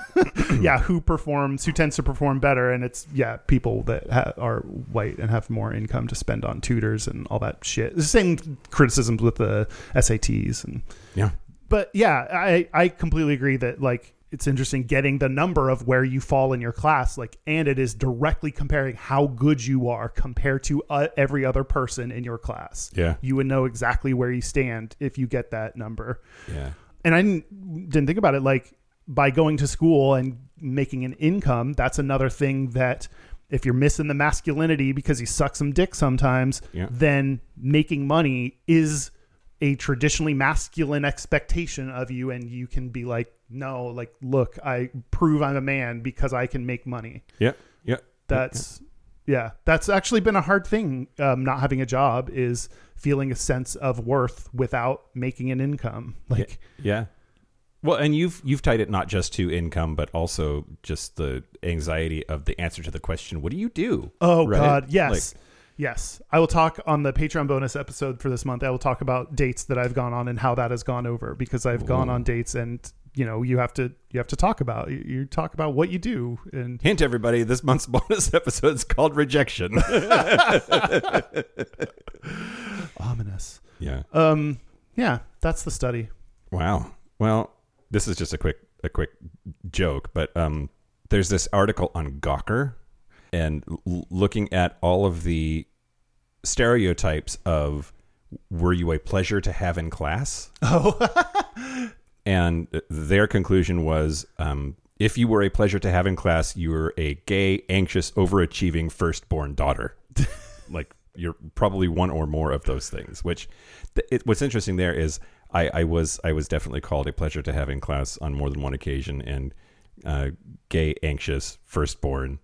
yeah, who performs who tends to perform better and it's yeah, people that ha- are white and have more income to spend on tutors and all that shit. The same criticisms with the SATs and yeah. but yeah, I I completely agree that like it's interesting getting the number of where you fall in your class, like, and it is directly comparing how good you are compared to uh, every other person in your class. Yeah. You would know exactly where you stand if you get that number. Yeah. And I didn't didn't think about it like by going to school and making an income. That's another thing that if you're missing the masculinity because you suck some dick sometimes, Yeah. then making money is a traditionally masculine expectation of you and you can be like no like look i prove i'm a man because i can make money Yeah. Yeah. that's yeah that's actually been a hard thing um, not having a job is feeling a sense of worth without making an income like Yeah. Well, and you've you've tied it not just to income, but also just the anxiety of the answer to the question, "What do you do?" Oh Right? God, yes, Like- yes. I will talk on the Patreon bonus episode for this month. I will talk about dates that I've gone on and how that has gone over because I've gone on dates and you know you have to you have to talk about you, talk about what you do and Hint, everybody! This month's bonus episode is called "Rejection." ominous. yeah. Um, yeah, that's the study. Wow. Well, this is just a quick a quick joke, but um, there's this article on Gawker, and l- looking at all of the stereotypes of were you a pleasure to have in class? Oh, and their conclusion was um, if you were a pleasure to have in class, you were a gay, anxious, overachieving firstborn daughter. like you're probably one or more of those things. Which th- it, what's interesting there is I, I was I was definitely called a pleasure to have in class on more than one occasion, and uh, gay, anxious, firstborn,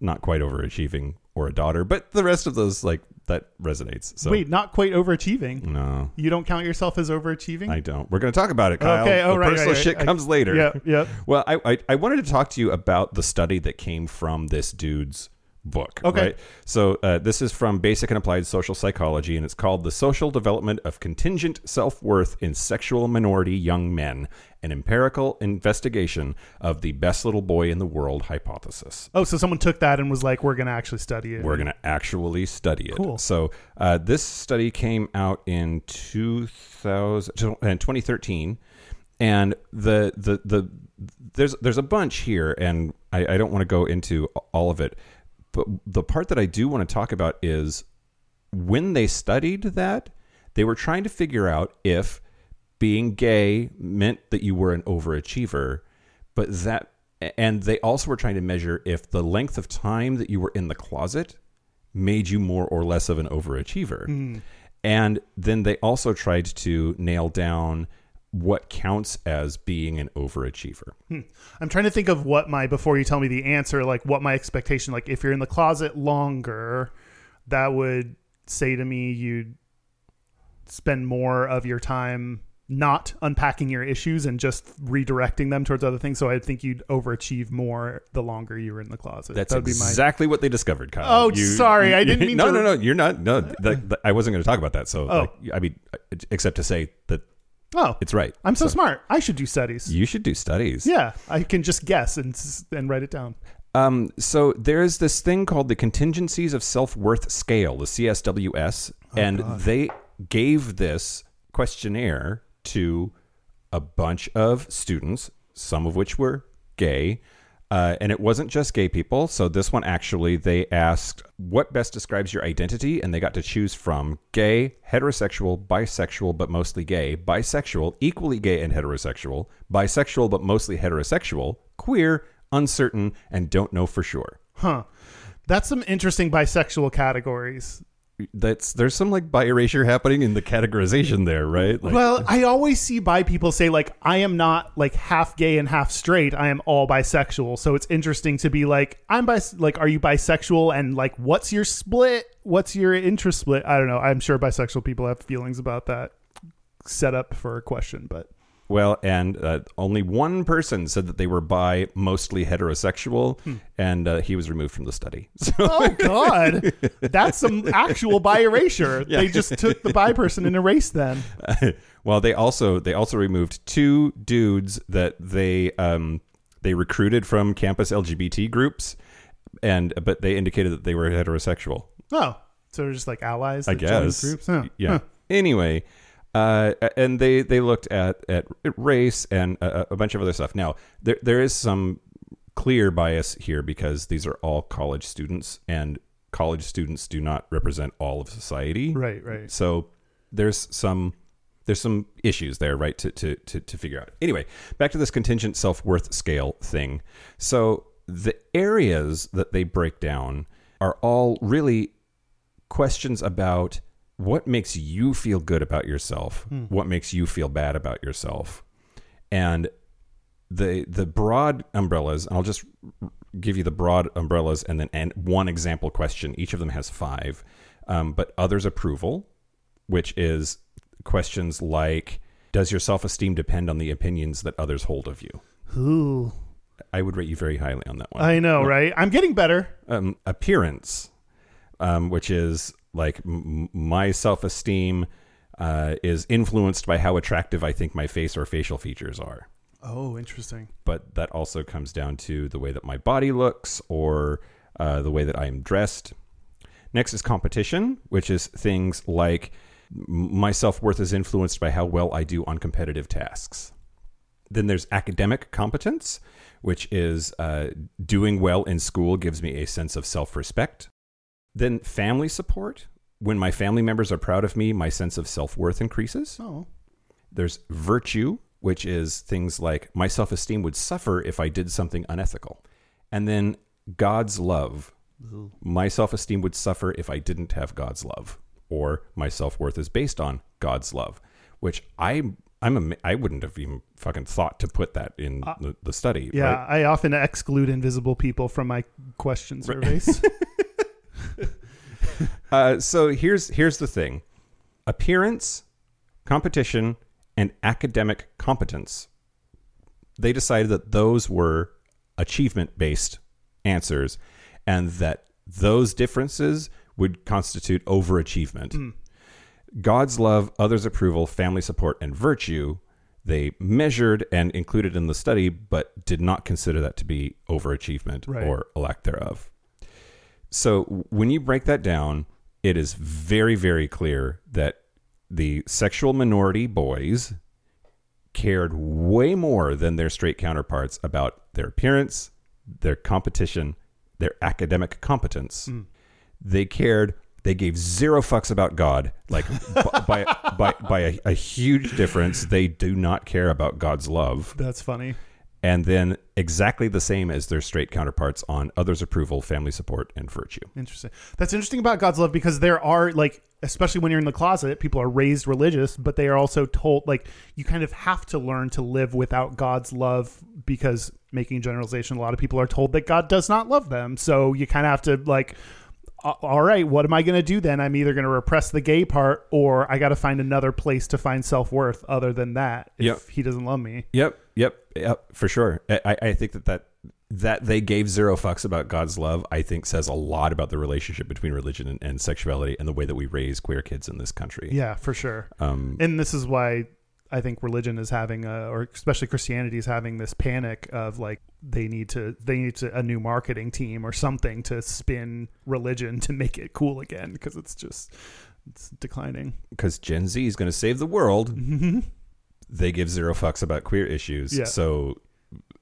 not quite overachieving, or a daughter, but the rest of those like that resonates. So wait, not quite overachieving. no. You don't count yourself as overachieving. I don't. We're going to talk about it, Kyle. Okay, oh, the right, personal right, right. shit I- comes later. Yep, yep. Well, I, I I wanted to talk to you about the study that came from this dude's book. Okay. Right? So uh, this is from Basic and Applied Social Psychology, and it's called "The Social Development of Contingent Self Worth in Sexual Minority Young Men: An Empirical Investigation of the Best Little Boy in the World Hypothesis." Oh, so someone took that and was like, "We're going to actually study it." We're going to actually study it. Cool. So uh, this study came out in 2000, in 2013, and the the the there's there's a bunch here, and I, I don't want to go into all of it, but the part that I do want to talk about is when they studied that, they were trying to figure out if being gay meant that you were an overachiever, but that and they also were trying to measure if the length of time that you were in the closet made you more or less of an overachiever. Mm. And then they also tried to nail down what counts as being an overachiever. Hmm. I'm trying to think of what my before you tell me the answer, like what my expectation, like if you're in the closet longer, that would say to me you'd spend more of your time not unpacking your issues and just redirecting them towards other things. So I think you'd overachieve more the longer you were in the closet. That's that would be my exactly what they discovered, Kyle. Oh, sorry, I didn't mean no, to- no, no. You're not. No, the, the- I wasn't going to talk about that. So, Oh. like, I mean, uh, except to say that Oh, it's right. I'm so, smart. I should do studies. You should do studies. yeah, I can just guess and and write it down. Um, so there is this thing called the Contingencies of Self Worth Scale, the CSWS, and they gave this questionnaire to a bunch of students, some of which were gay, Uh, and it wasn't just gay people. So this one actually, they asked what best describes your identity, and they got to choose from gay, heterosexual, bisexual, but mostly gay, bisexual, equally gay and heterosexual, bisexual, but mostly heterosexual, queer, uncertain, and don't know for sure. Huh. That's some interesting bisexual categories. That's there's some like bi erasure happening in the categorization there, right? Like, well, I always see bi people say like I am not like half gay and half straight. I am all bisexual. So it's interesting to be like I'm bis like are you bisexual and like what's your split? What's your interest split? I don't know. I'm sure bisexual people have feelings about that set up for a question, but Well, and uh, only one person said that they were bi, mostly heterosexual, and uh, he was removed from the study. So, oh god, that's some actual bi erasure. They just took the bi person and erased them. well, they also they also removed two dudes that they um, they recruited from campus LGBT groups, and but they indicated that they were heterosexual. Oh, so they're just like allies. I guess. Groups? Huh. Yeah. Huh. Anyway, uh, and they they looked at at race and a, a bunch of other stuff. Now there there is some clear bias here because these are all college students, and college students do not represent all of society. Right, right. So there's some there's some issues there, right? To to to, to figure out. Anyway, back to this contingent self worth scale thing. So the areas that they break down are all really questions about what makes you feel good about yourself, what makes you feel bad about yourself, and the the broad umbrellas. And I'll just give you the broad umbrellas and then and one example question. Each of them has five, um, but others approval, which is questions like, "Does your self esteem depend on the opinions that others hold of you?" Ooh, I would rate you very highly on that one I know, right? I'm getting better. um, appearance, um, which is like m- my self esteem uh, is influenced by how attractive I think my face or facial features are. Oh, interesting. But that also comes down to the way that my body looks or uh, the way that I am dressed. Next is competition, which is things like my self worth is influenced by how well I do on competitive tasks. Then there's academic competence, which is uh, doing well in school gives me a sense of self respect. Then family support. When my family members are proud of me, my sense of self worth increases. Oh, There's virtue, which is things like my self esteem would suffer if I did something unethical. And then God's love. My self esteem would suffer if I didn't have God's love, or my self worth is based on God's love, which I. I'm a, I wouldn't have even fucking thought to put that in uh, the, the study. yeah. right? I often exclude invisible people from my question surveys. Uh, so here's here's the thing: appearance, competition, and academic competence. They decided that those were achievement based answers, and that those differences would constitute overachievement. God's love, others' approval, family support, and virtue. They measured and included in the study, but did not consider that to be overachievement Right. or a lack thereof. So when you break that down, it is very, very clear that the sexual minority boys cared way more than their straight counterparts about their appearance, their competition, their academic competence. Mm. They cared. They gave zero fucks about God. Like by by by a, a huge difference, they do not care about God's love That's funny. And then exactly the same as their straight counterparts on others' approval, family support, and virtue. Interesting. That's interesting about God's love because there are like, especially when you're in the closet, people are raised religious, but they are also told like you kind of have to learn to live without God's love because making generalization, a lot of people are told that God does not love them. So you kind of have to like. All right, what am I going to do then? I'm either going to repress the gay part or I got to find another place to find self worth other than that if Yep. he doesn't love me. Yep, yep, yep, for sure. I, I think that, that that they gave zero fucks about God's love, I think says a lot about the relationship between religion and, and sexuality and the way that we raise queer kids in this country. Yeah, for sure. Um, and this is why I think religion is having a, or especially Christianity is having this panic of like they need to they need to a new marketing team or something to spin religion to make it cool again because it's just it's declining. because Gen Z is going to save the world. They give zero fucks about queer issues. Yeah. So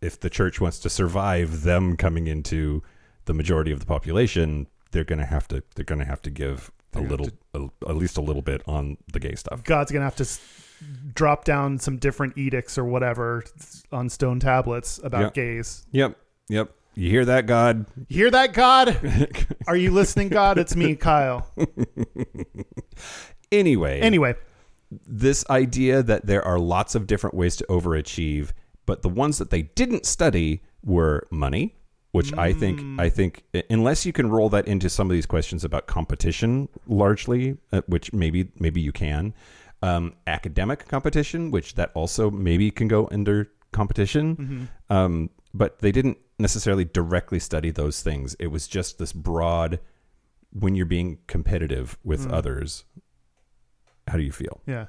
if the church wants to survive them coming into the majority of the population, they're going to have to they're going to have to give a little a, at least a little bit on the gay stuff. God's gonna have to s- drop down some different edicts or whatever on stone tablets about Yeah. gays. Yep. Yep. You hear that, God? You hear that, God? Are you listening, God? It's me, Kyle. anyway, Anyway, this idea that there are lots of different ways to overachieve, but the ones that they didn't study were money, which I think I think unless you can roll that into some of these questions about competition largely, uh, which maybe maybe you can, um, academic competition, which that also maybe can go under competition, um, but they didn't necessarily directly study those things. It was just this broad when you're being competitive with others. How do you feel? yeah.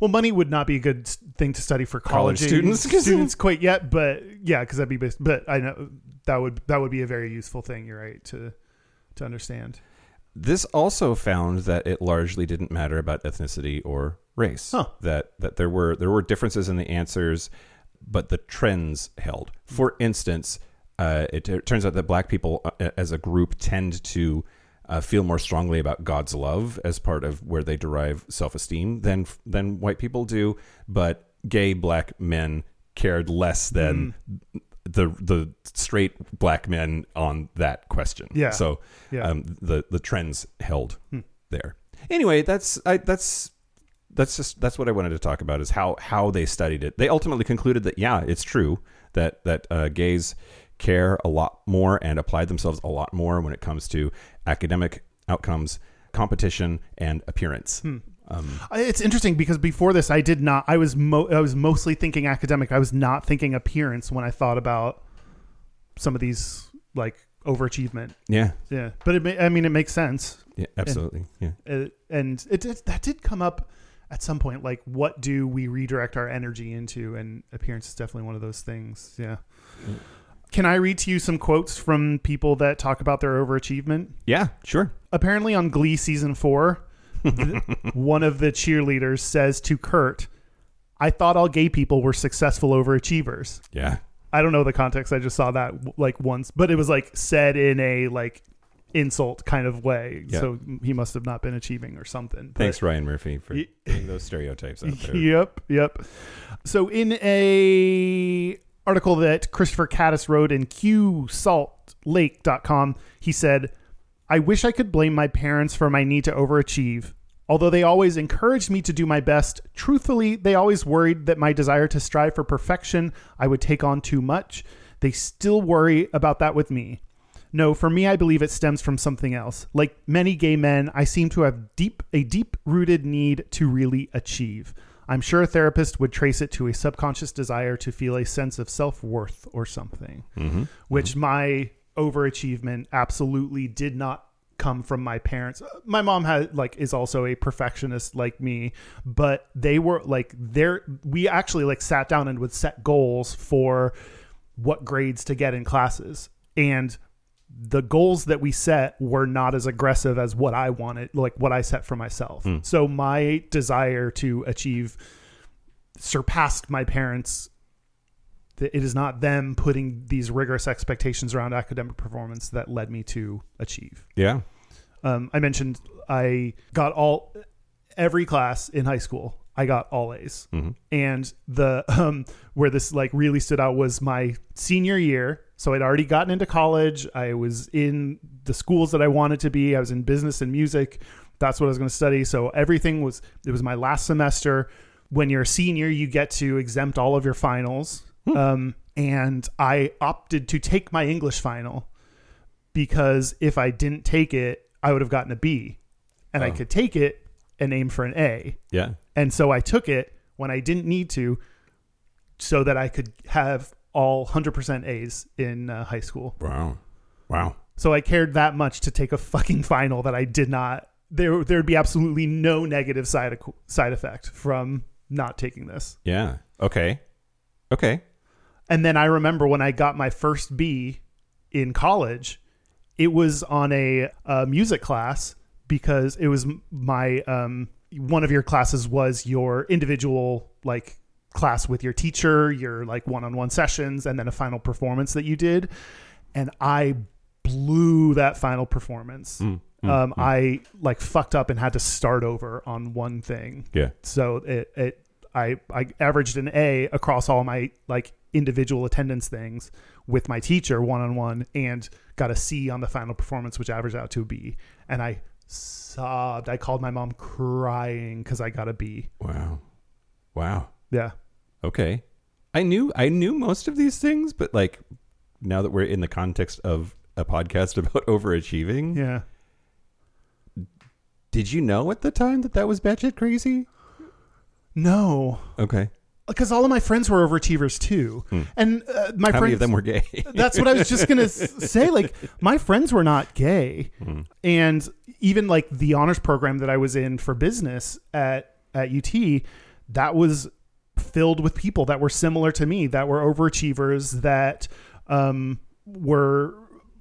Well, money would not be a good thing to study for College college, students? students quite yet, but yeah, because that'd be. Bas- but I know that would that would be a very useful thing. You're right to to understand. This also found that it largely didn't matter about ethnicity or race. Huh. That that there were there were differences in the answers, but the trends held. For instance, uh, it, it turns out that black people uh, as a group tend to uh, feel more strongly about God's love as part of where they derive self esteem than than white people do. But gay black men cared less than the the straight black men on that question. Yeah. So Yeah. um, the the trends held there. Anyway, that's I, that's that's just that's what I wanted to talk about is how how they studied it. They ultimately concluded that yeah, it's true that that uh, gays care a lot more and apply themselves a lot more when it comes to academic outcomes, competition, and appearance. Um, It's interesting because before this, I did not. I was mo- I was mostly thinking academic. I was not thinking appearance when I thought about some of these like overachievement. yeah, Yeah, but it. I mean, it makes sense. yeah, absolutely. Yeah. Uh, and it did, that did come up at some point. Like, what do we redirect our energy into? And appearance is definitely one of those things. Yeah. Can I read to you some quotes from people that talk about their overachievement? Yeah, sure. apparently on Glee season four, one of the cheerleaders says to Kurt, "I thought all gay people were successful overachievers." Yeah. I don't know the context. I just saw that like once, but it was like said in a like insult kind of way. Yeah. So he must have not been achieving or something. But- Thanks, Ryan Murphy, for getting those stereotypes out there. Yep, yep. So in a article that Christopher Caddis wrote in qsaltlake.com, he said, "I wish I could blame my parents for my need to overachieve. Although they always encouraged me to do my best, truthfully, they always worried that my desire to strive for perfection I would take on too much. They still worry about that with me. No, for me, I believe it stems from something else. Like many gay men, I seem to have deep a deep rooted need to really achieve. I'm sure a therapist would trace it to a subconscious desire to feel a sense of self worth or something. Mm-hmm. Which mm-hmm. my overachievement absolutely did not come from my parents. My mom had like is also a perfectionist like me, but they were like there we actually like sat down and would set goals for what grades to get in classes. And the goals that we set were not as aggressive as what I wanted, like what I set for myself. So my desire to achieve surpassed my parents. It is not them putting these rigorous expectations around academic performance that led me to achieve. Yeah. Um, I mentioned I got all every class in high school. I got all A's, and the um, where this like really stood out was my senior year. So I'd already gotten into college. I was in the schools that I wanted to be. I was in business and music. That's what I was going to study. So everything was. It was my last semester. When you're a senior, you get to exempt all of your finals. Um, and I opted to take my English final because if I didn't take it, I would have gotten a B, and I Oh. could take it and aim for an A. Yeah. And so I took it when I didn't need to, so that I could have all 100% A's in uh, high school. Wow. Wow. So I cared that much to take a fucking final that I did not. There, there would be absolutely no negative side side effect from not taking this. Yeah. Okay. Okay. And then I remember when I got my first B in college, it was on a, uh music class because it was my um, one of your classes was your individual like class with your teacher, your like one-on-one sessions, and then a final performance that you did. And I blew that final performance. Mm, um, I like fucked up and had to start over on one thing. Yeah. So it, it I I averaged an A across all my like individual attendance things with my teacher one on one and got a C on the final performance, which averaged out to a B. And I sobbed. I called my mom crying because I got a B. Wow. Wow. Yeah. Okay. I knew I knew most of these things, but like now that we're in the context of a podcast about overachieving, Yeah. did you know at the time that that was batshit crazy? No. Okay. Because all of my friends were overachievers too. And uh, my How friends many of them were gay? That's what I was just gonna s- say. Like my friends were not gay, and even like the honors program that I was in for business at at UT, that was filled with people that were similar to me, that were overachievers, that um, were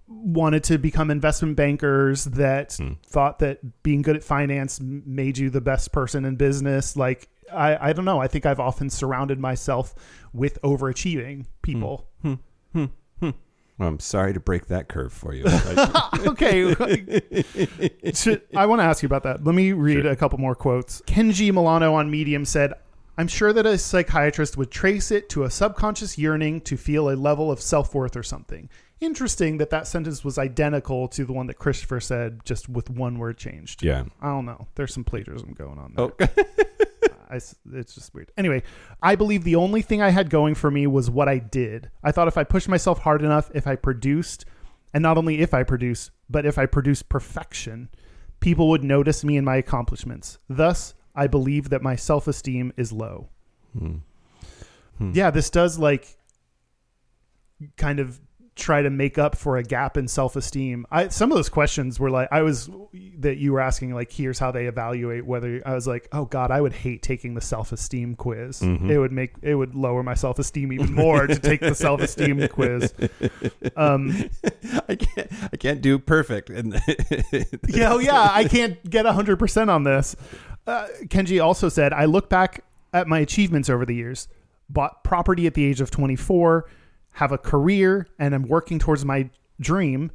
wanted to become investment bankers, that hmm. thought that being good at finance made you the best person in business. Like I, I don't know. I think I've often surrounded myself with overachieving people. Well, I'm sorry to break that curve for you. okay. I want to ask you about that. Let me read Sure. a couple more quotes. Kenji Milano on Medium said, I'm sure that a psychiatrist would trace it to a subconscious yearning to feel a level of self worth or something. Interesting that that sentence was identical to the one that Christopher said, just with one word changed. yeah. I don't know. There's some plagiarism going on there. Oh. I it's just weird. Anyway, I believe the only thing I had going for me was what I did. I thought if I pushed myself hard enough, if I produced, and not only if I produced, but if I produced perfection, people would notice me and my accomplishments. Thus, I believe that my self esteem is low. Hmm. Yeah, this does like kind of try to make up for a gap in self-esteem. I some of those questions were like I was that you were asking like here's how they evaluate whether I was like, "Oh god, I would hate taking the self-esteem quiz. Mhm. It would make it would lower my self-esteem even more to take the self-esteem quiz." Um I can't. I can't do perfect. And yeah, oh yeah, I can't get 100% on this. Uh, Kenji also said, I look back at my achievements over the years, bought property at the age of 24, have a career, and I'm working towards my dream,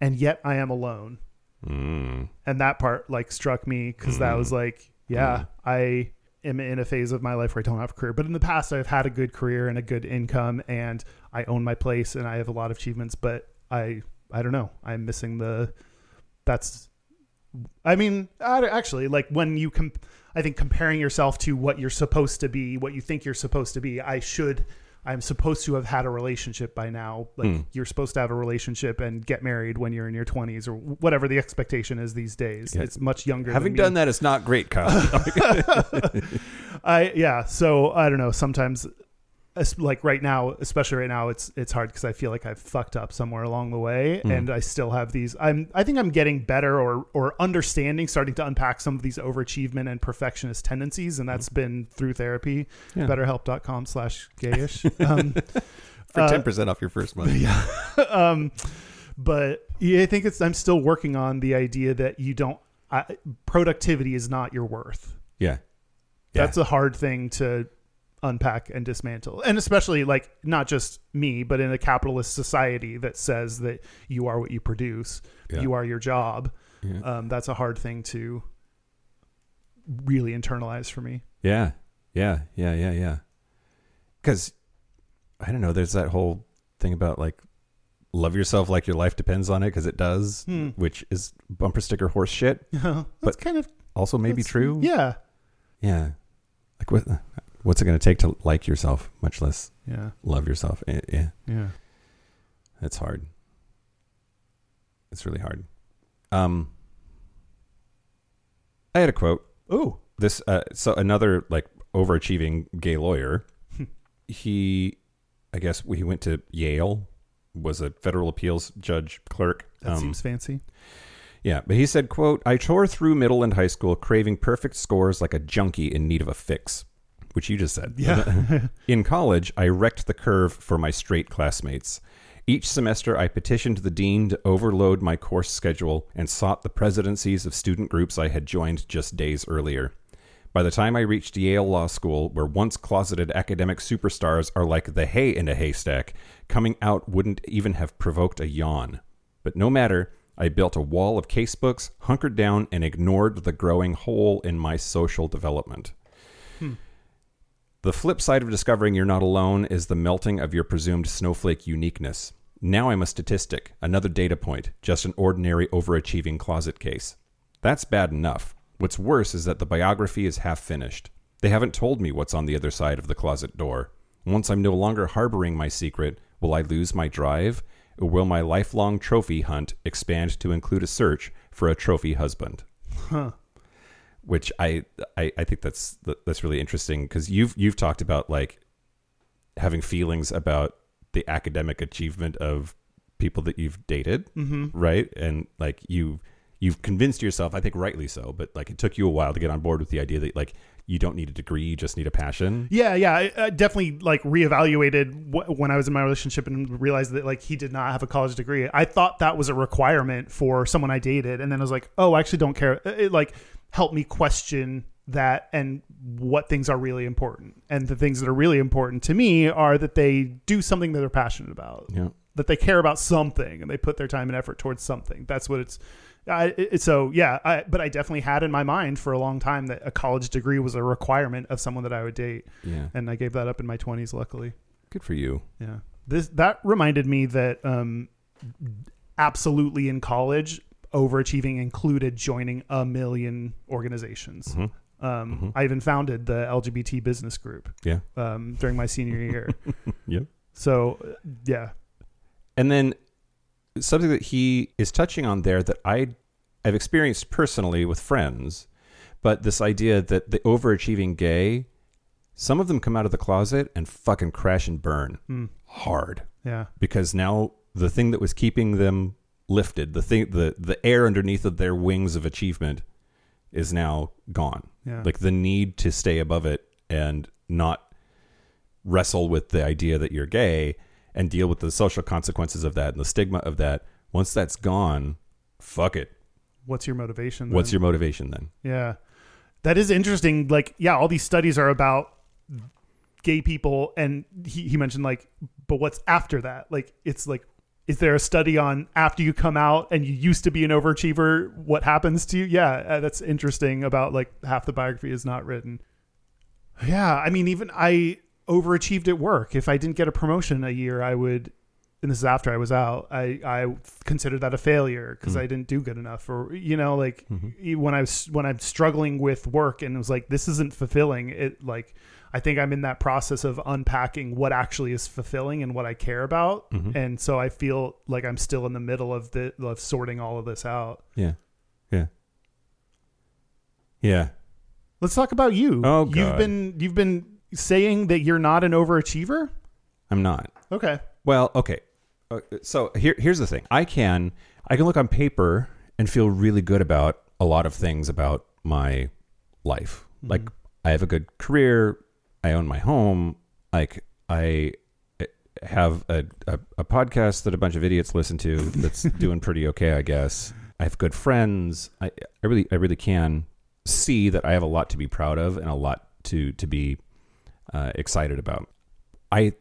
and yet I am alone. Mm. And that part like struck me because that was like, yeah, I am in a phase of my life where I don't have a career. But in the past, I've had a good career and a good income, and I own my place, and I have a lot of achievements. But I, I don't know, I'm missing the. That's, I mean, actually, like when you com- I think comparing yourself to what you're supposed to be, what you think you're supposed to be, I should. I'm supposed to have had a relationship by now. Like Hmm. you're supposed to have a relationship and get married when you're in your 20s or whatever the expectation is these days. Yeah. It's much younger. Having done that, it's not great, Kyle. I yeah. So I don't know. Sometimes, es- like right now, especially right now, it's it's hard because I feel like I've fucked up somewhere along the way, Hmm. and I still have these. I'm I think I'm getting better or or understanding, starting to unpack some of these overachievement and perfectionist tendencies, and that's been through therapy. Hmm. Yeah. BetterHelp.com/slash gayish. Um, For Uh, ten percent off your first month. yeah. um, but yeah, I think it's. I'm still working on the idea that you don't. I, productivity is not your worth. Yeah. Yeah. That's a hard thing to unpack and dismantle, and especially like not just me, but in a capitalist society that says that you are what you produce, Yeah. you are your job. Yeah. Um, that's a hard thing to really internalize for me. Yeah, yeah, yeah, yeah, yeah. Because I don't know. There's that whole thing about like love yourself like your life depends on it because it does, Hmm. which is bumper sticker horse shit. that's But kind of Also, maybe true. Yeah, yeah. Like what? What's it going to take to like yourself, much less yeah, love yourself? Eh, Yeah, yeah. it's hard. It's really hard. Um, I had a quote. Oh, this uh, so another like overachieving gay lawyer he i guess he went to yale was a federal appeals judge clerk that Um, seems fancy. yeah but he said quote i tore through middle and high school craving perfect scores like a junkie in need of a fix which you just said Yeah. in college i wrecked the curve for my straight classmates each semester i petitioned the dean to overload my course schedule and sought the presidencies of student groups i had joined just days earlier By the time I reached Yale Law School, where once closeted academic superstars are like the hay in a haystack, coming out wouldn't even have provoked a yawn. But no matter, I built a wall of casebooks, hunkered down, and ignored the growing hole in my social development. Hmm. The flip side of discovering you're not alone is the melting of your presumed snowflake uniqueness. Now I'm a statistic, another data point, just an ordinary overachieving closet case. That's bad enough. What's worse is that the biography is half finished. They haven't told me what's on the other side of the closet door. Once I'm no longer harboring my secret, will I lose my drive? Or will my lifelong trophy hunt expand to include a search for a trophy husband? Huh. Which I, I I think that's that's really interesting because you've you've talked about like having feelings about the academic achievement of people that you've dated, Mm-hmm. right? And like you you've convinced yourself, I think rightly so, but like it took you a while to get on board with the idea that like you don't need a degree, you just need a passion. Yeah, yeah. I, I definitely like reevaluated wh- when I was in my relationship and realized that like he did not have a college degree. I thought that was a requirement for someone I dated, and then I was like, oh, I actually don't care. It, it, like helped me question that and what things are really important. And the things that are really important to me are that they do something that they're passionate about, Yeah. that they care about something, and they put their time and effort towards something. That's what it's. I, it, so yeah, I, but I definitely had in my mind for a long time that a college degree was a requirement of someone that I would date Yeah. and I gave that up in my 20s luckily. Good for you. Yeah. This that reminded me that um absolutely in college overachieving included joining a million organizations. Mhm. Um, Mhm. I even founded the LGBT business group Yeah. um, during my senior year. Yep. So, uh, yeah. And then something that he is touching on there that I I've experienced personally with friends, but this idea that the overachieving gay, some of them come out of the closet and fucking crash and burn Mm, hard yeah. because now the thing that was keeping them lifted, the thing the the air underneath of their wings of achievement is now gone. Yeah. Like the need to stay above it and not wrestle with the idea that you're gay and deal with the social consequences of that and the stigma of that. Once that's gone, fuck it. What's your motivation? What's your motivation then? Yeah. That is interesting. Like, yeah, all these studies are about gay people and he, he mentioned like, but what's after that? Like it's like is there a study on after you come out and you used to be an overachiever, what happens to you? Yeah, uh, that's interesting about like half the biography is not written. Yeah, I mean even I overachieved at work. If I didn't get a promotion a year, I would and this is after I was out. I I considered that a failure because Mm. I didn't do good enough, or you know, like Mhm. e- when I was when I'm struggling with work and it was like this isn't fulfilling. It like I think I'm in that process of unpacking what actually is fulfilling and what I care about, Mhm. and so I feel like I'm still in the middle of the of sorting all of this out. Yeah. Yeah. Yeah. Let's talk about you. Oh, you've been you've been saying that you're not an overachiever. I'm not. Okay. Well, okay. Uh, so here, here's the thing. I can, I can look on paper and feel really good about a lot of things about my life. Like I have a good career. I own my home. Like I eh, have a, a, a podcast that a bunch of idiots listen to that's doing pretty okay, I guess. I have good friends. I, I really, I really can see that I have a lot to be proud of and a lot to, to be uh, excited about. I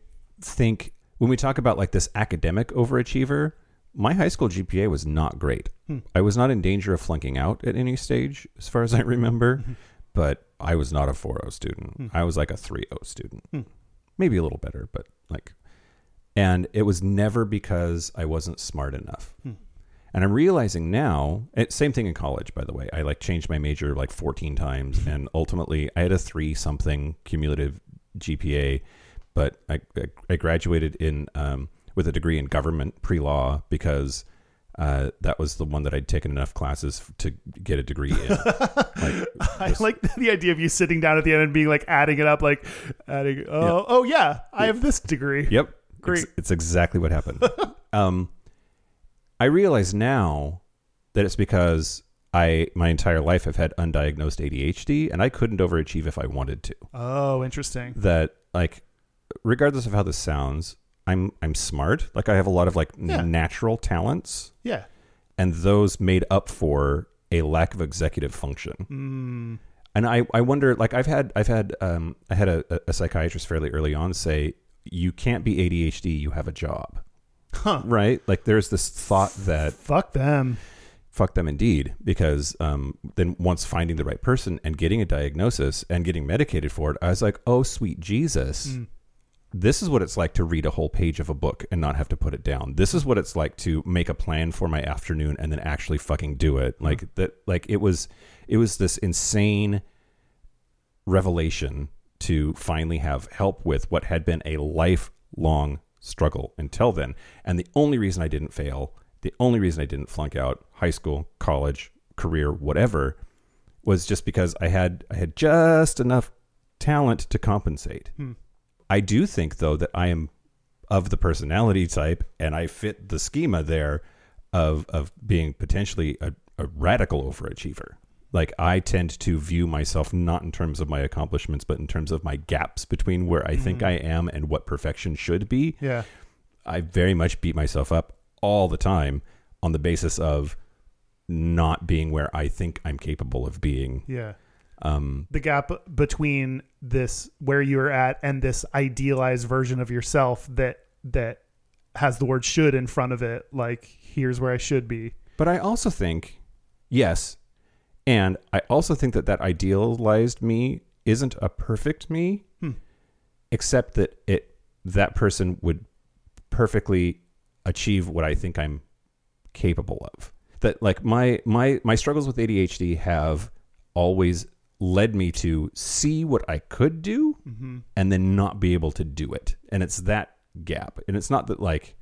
think when we talk about like this academic overachiever, my high school GPA was not great. Hmm. I was not in danger of flunking out at any stage, as far as I remember, but I was not a 4.0 student. Hmm. I was like a 3.0 student. Hmm. Maybe a little better, but like, and it was never because I wasn't smart enough. Hmm. And I'm realizing now, it, same thing in college, by the way. I like changed my major like 14 times, and ultimately I had a three something cumulative GPA, but I, I, I graduated in um, with a degree in government pre law because uh, that was the one that I'd taken enough classes f- to get a degree in. like, I just- like the idea of you sitting down at the end and being like adding it up, like adding. Oh, oh yeah, I have this degree. Yep. Great. It's, it's exactly what happened. um, I realize now that it's because I my entire life have had undiagnosed ADHD and I couldn't overachieve if I wanted to. Oh, interesting. That like regardless of how this sounds, I'm I'm smart. Like I have a lot of like Yeah. natural talents Yeah. and those made up for a lack of executive function. Mm, and I, I wonder like I've had I've had um I had a, a psychiatrist fairly early on say you can't be ADHD you have a job Huh. right like there's this thought that Fuck them. fuck them indeed because um then once finding the right person and getting a diagnosis and getting medicated for it I was like oh sweet Jesus Mm. This is what it's like to read a whole page of a book and not have to put it down. This is what it's like to make a plan for my afternoon and then actually fucking do it. Like that like it was it was this insane revelation to finally have help with what had been a lifelong struggle until then. And the only reason I didn't fail, the only reason I didn't flunk out high school, college, career, whatever, was just because I had I had just enough talent to compensate. Hmm. I do think though that I am of the personality type and I fit the schema there of of being potentially a, a radical overachiever. Like I tend to view myself not in terms of my accomplishments, but in terms of my gaps between where I think Mhm. I am and what perfection should be. Yeah. I very much beat myself up all the time on the basis of not being where I think I'm capable of being. Yeah. Um, The gap between this where you're at and this idealized version of yourself that that has the word should in front of it like here's where I should be. But I also think, yes, and I also think that that idealized me isn't a perfect me, Hmm. except that it that person would perfectly achieve what I think I'm capable of. That like my my my struggles with ADHD have always led me to see what I could do Mm-hmm. and then not be able to do it. And it's that gap. And it's not that like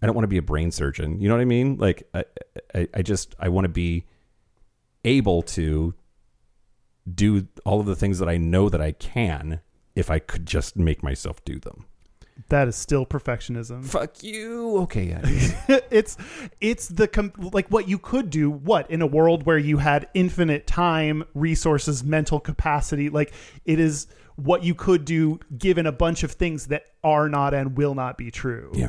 I don't want to be a brain surgeon. You know what I mean? Like I I, I just I want to be able to do all of the things that I know that I can if I could just make myself do them. That is still perfectionism. Fuck you. Okay, yeah. it's it's the com- like what you could do what in a world where you had infinite time resources mental capacity like it is what you could do given a bunch of things that are not and will not be true yeah.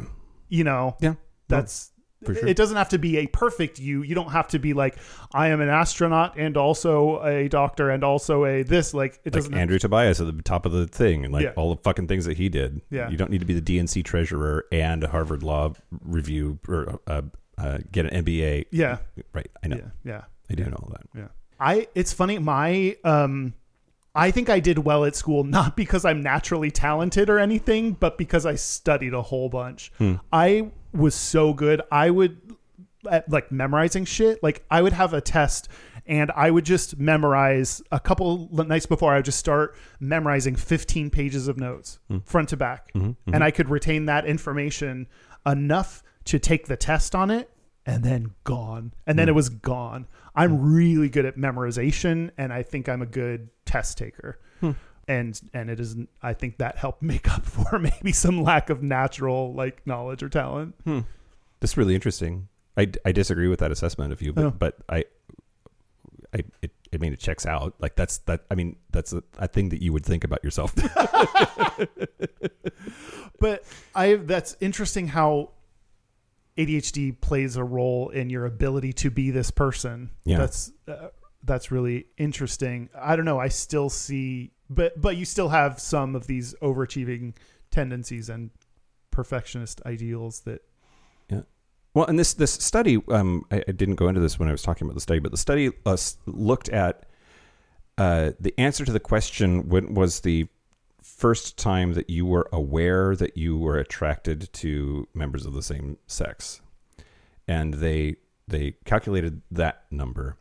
you know Yeah. that's sure. it doesn't have to be a perfect you you don't have to be like i am an astronaut and also a doctor and also a this like it Like doesn't Andrew Tobias at the top of the thing, and like Yeah. all the fucking things that he did. Yeah. you don't need to be the DNC treasurer and a Harvard Law review or uh, uh, get an MBA. yeah Right, I know. yeah yeah I do know all that. Yeah. I it's funny my um I think I did well at school not because I'm naturally talented or anything, but because I studied a whole bunch. Hmm. I was so good. I would at like memorizing shit. Like I would have a test and I would just memorize a couple nights before I would just start memorizing 15 pages of notes hmm. front to back. Mm-hmm. And mm-hmm. I could retain that information enough to take the test on it and then gone. And then hmm. it was gone. I'm hmm. really good at memorization and I think I'm a good test taker. Hmm. And and it isn't I think that helped make up for maybe some lack of natural like knowledge or talent. That's really interesting. I, I disagree with that assessment of you, but Oh. but I I it, I mean it checks out. Like that's that. I mean that's a, a thing that you would think about yourself. But I that's interesting how ADHD plays a role in your ability to be this person. Yeah. That's uh, that's really interesting. I don't know. I still see, but but you still have some of these overachieving tendencies and perfectionist ideals that. Yeah. Well, and this this study, um, I, I didn't go into this when I was talking about the study, but the study uh, looked at uh, the answer to the question: When was the first time that you were aware that you were attracted to members of the same sex? And they they calculated that number,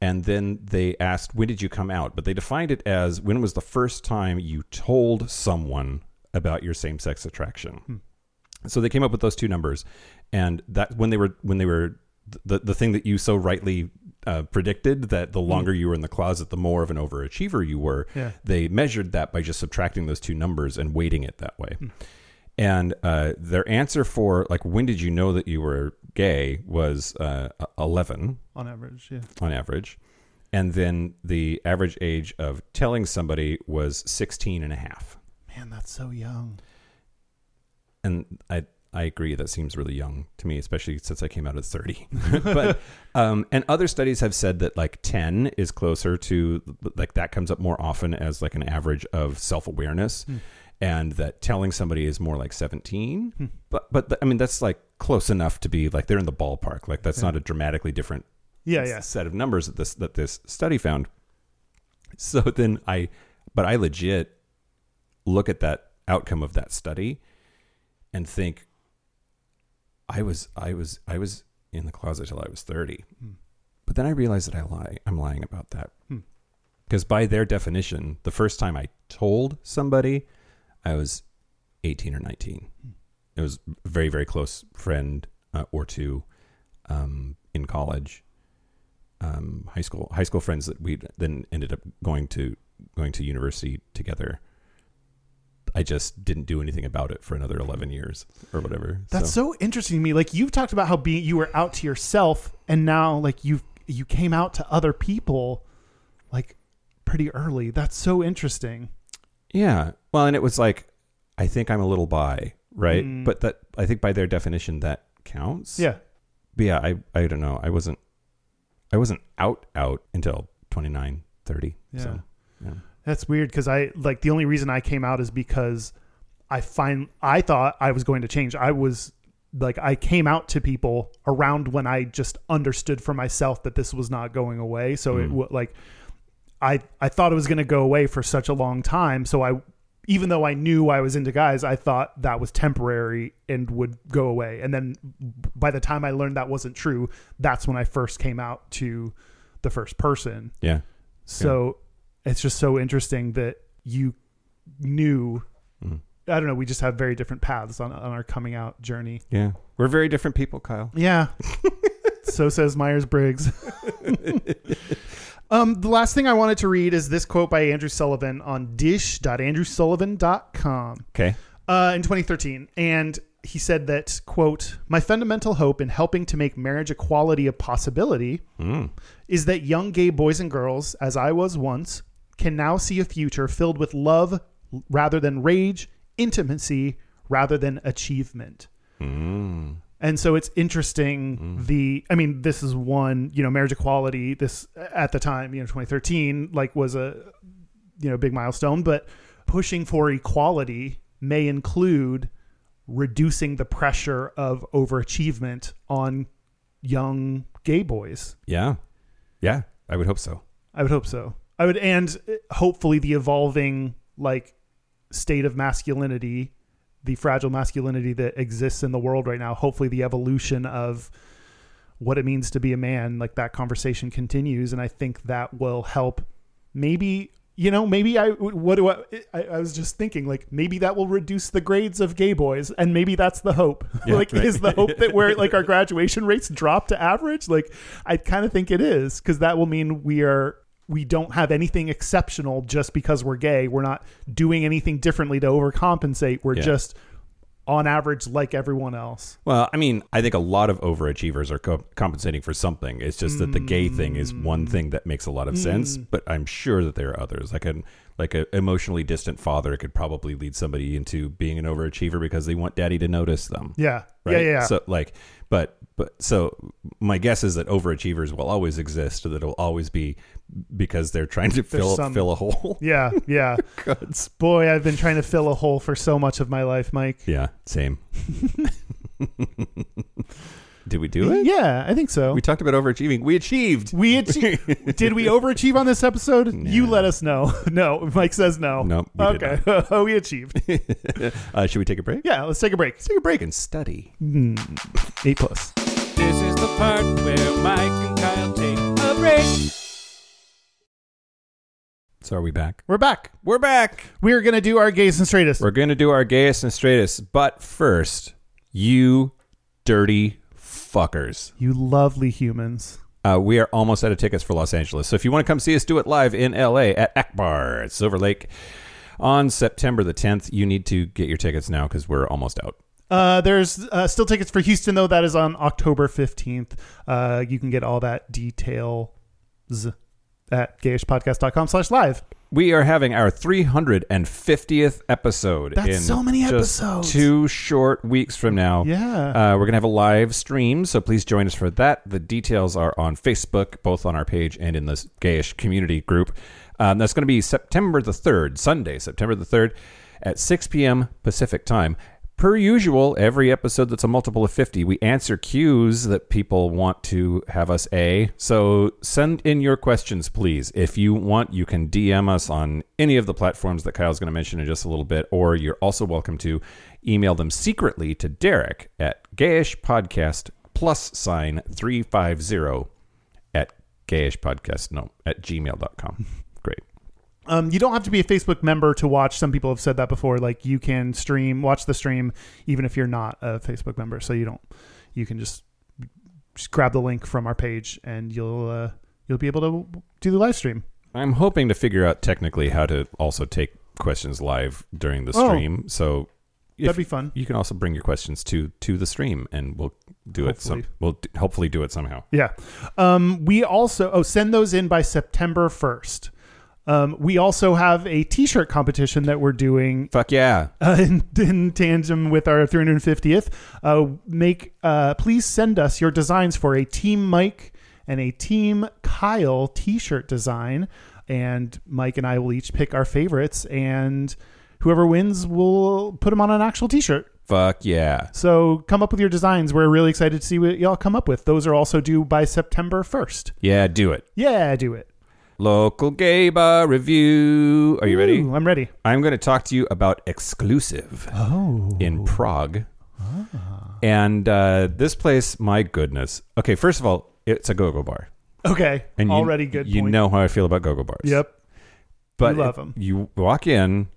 and then they asked when did you come out? But they defined it as when was the first time you told someone about your same sex attraction. Hmm. So they came up with those two numbers, and that when they were when they were the the thing that you so rightly uh, predicted that the longer you were in the closet, the more of an overachiever you were. Yeah. They measured that by just subtracting those two numbers and weighting it that way. And uh, their answer for like when did you know that you were gay was uh, eleven on average. Yeah. on average, and then the average age of telling somebody was 16 and a half Man, that's so young. and I I agree. That seems really young to me, especially since I came out at 30. but um, and other studies have said that like 10 is closer to like that comes up more often as like an average of self awareness, Hmm. and that telling somebody is more like 17. But but th- I mean that's like close enough to be like they're in the ballpark. Like that's Yeah. not a dramatically different Yeah, yeah. set of numbers that this that this study found. So then I, but I legit look at that outcome of that study and think I was I was I was in the closet till I was 30. Hmm. But then I realized that I lie. I'm lying about that. Hmm. Because by their definition, the first time I told somebody, I was 18 or 19. Hmm. It was a very very close friend uh, or two um, in college um, high school high school friends that we then ended up going to going to university together. I just didn't do anything about it for another eleven years or whatever. That's so. interesting to me. Like you've talked about how being you were out to yourself, and now like you you came out to other people, like pretty early. That's so interesting. yeah. Well, and it was like I think I'm a little bi, right? Mm. But that I think by their definition that counts. Yeah. But yeah, I I don't know. I wasn't I wasn't out out until 29, 30. Yeah. So yeah. That's weird because I like the only reason I came out is because I find I thought I was going to change. I was like I came out to people around when I just understood for myself that this was not going away. So it Mm. w- like I I thought it was going to go away for such a long time. So I even though I knew I was into guys, I thought that was temporary and would go away. And then by the time I learned that wasn't true, that's when I first came out to the first person. Yeah. So it's just so interesting that you knew. Mhm. I don't know. We just have very different paths on, on our coming out journey. Yeah. We're very different people, Kyle. Yeah. so says Myers Briggs. um, the last thing I wanted to read is this quote by Andrew Sullivan on dish.andrewsullivan.com Okay. uh, in 2013. And he said that, quote, my fundamental hope in helping to make marriage equality a possibility Mm. is that young gay boys and girls, as I was once, can now see a future filled with love rather than rage, intimacy rather than achievement. Mm. And so it's interesting the I mean this is one, you know, marriage equality this at the time, you know, 2013 like was a you know, big milestone, but pushing for equality may include reducing the pressure of overachievement on young gay boys. Yeah. Yeah. I would hope so. I would hope so. I would, and uh, hopefully the evolving like state of masculinity, the fragile masculinity that exists in the world right now. Hopefully the evolution of what it means to be a man, like that conversation continues, and I think that will help. Maybe you know, maybe I what do I, I? I was just thinking like maybe that will reduce the grades of gay boys, and maybe that's the hope. Yeah, like, right. is the hope that where like our graduation rates drop to average? Like, I kind of think it is because that will mean we are we don't have anything exceptional just because we're gay. We're not doing anything differently to overcompensate. We're Yeah. just on average like everyone else. Well, I mean, I think a lot of overachievers are co- compensating for something. It's just that the gay thing is mm. one thing that makes a lot of sense, mm. but I'm sure that there are others. Like an like an emotionally distant father could probably lead somebody into being an overachiever because they want daddy to notice them. Yeah. Right? Yeah. Yeah. yeah. So like, but but so my guess is that overachievers will always exist. That it'll always be because they're trying to fill some- fill a hole. yeah. Yeah. Gods. Boy, I've been trying to fill a hole for so much of my life, Mike. Yeah, same. Did we do it? Yeah, I think so. We talked about overachieving. We achieved. We achieved. did we overachieve on this episode? You let us know. No, Mike says no. Nope, okay, oh, we achieved. uh, should we take a break? Yeah, let's take a break. Let's take a break and study. Hmm, eight plus. This is the part where Mike and Kyle take a break. So are we back? We're back. We're back. We're gonna do our gays and straightest. We're going to do our gayest and straightest, but first, you dirty fuckers. you lovely humans. Uh, we are almost out of tickets for Los Angeles. So if you want to come see us do it live in LA at Akbar at Silver Lake on September the 10th, you need to get your tickets now because we're almost out. Uh, there's uh, still tickets for Houston though. That is on October fifteenth. Uh, you can get all that details at gayishpodcast.com slash live. we are having our 350th episode. That's in so many just episodes. Two short weeks from now. Yeah. Uh, we're going to have a live stream, so please join us for that. The details are on Facebook, both on our page and in the gayish community group. Um, that's going to be September the 3rd, Sunday, September the 3rd at 6 p.m. Pacific time. Per usual, every episode that's a multiple of 50, we answer cues that people want to have us A. So send in your questions, please. If you want, you can DM us on any of the platforms that Kyle's going to mention in just a little bit, or you're also welcome to email them secretly to Derek at gayishpodcast plus sign 350 at gayishpodcast, no, at gmail.com. Um, you don't have to be a Facebook member to watch. Some people have said that before. Like you can stream, watch the stream, even if you're not a Facebook member. So you don't. You can just just grab the link from our page, and you'll uh, you'll be able to do the live stream. I'm hoping to figure out technically how to also take questions live during the Oh. stream. So That'd be fun. You can also bring your questions to to the stream, and we'll do it. Some, we'll d- hopefully do it somehow. Yeah. Um, we also oh send those in by September first. Um, we also have a T-shirt competition that we're doing Fuck yeah! uh, in, in tandem with our 350th. Uh, make uh, please send us your designs for a Team Mike and a Team Kyle T-shirt design, and Mike and I will each pick our favorites, and whoever wins will put them on an actual T-shirt. Fuck yeah! So come up with your designs. We're really excited to see what y'all come up with. Those are also due by September 1st. Yeah, do it. Yeah, do it. Local gay bar review. Are you ready? Ooh, I'm ready. I'm going to talk to you about exclusive Oh. in Prague. And uh, this place, my goodness. Okay, first of all, it's a go-go bar. Okay. And you, Already good You point. know how I feel about go-go bars. Yep. but We love it- 'em. You walk in,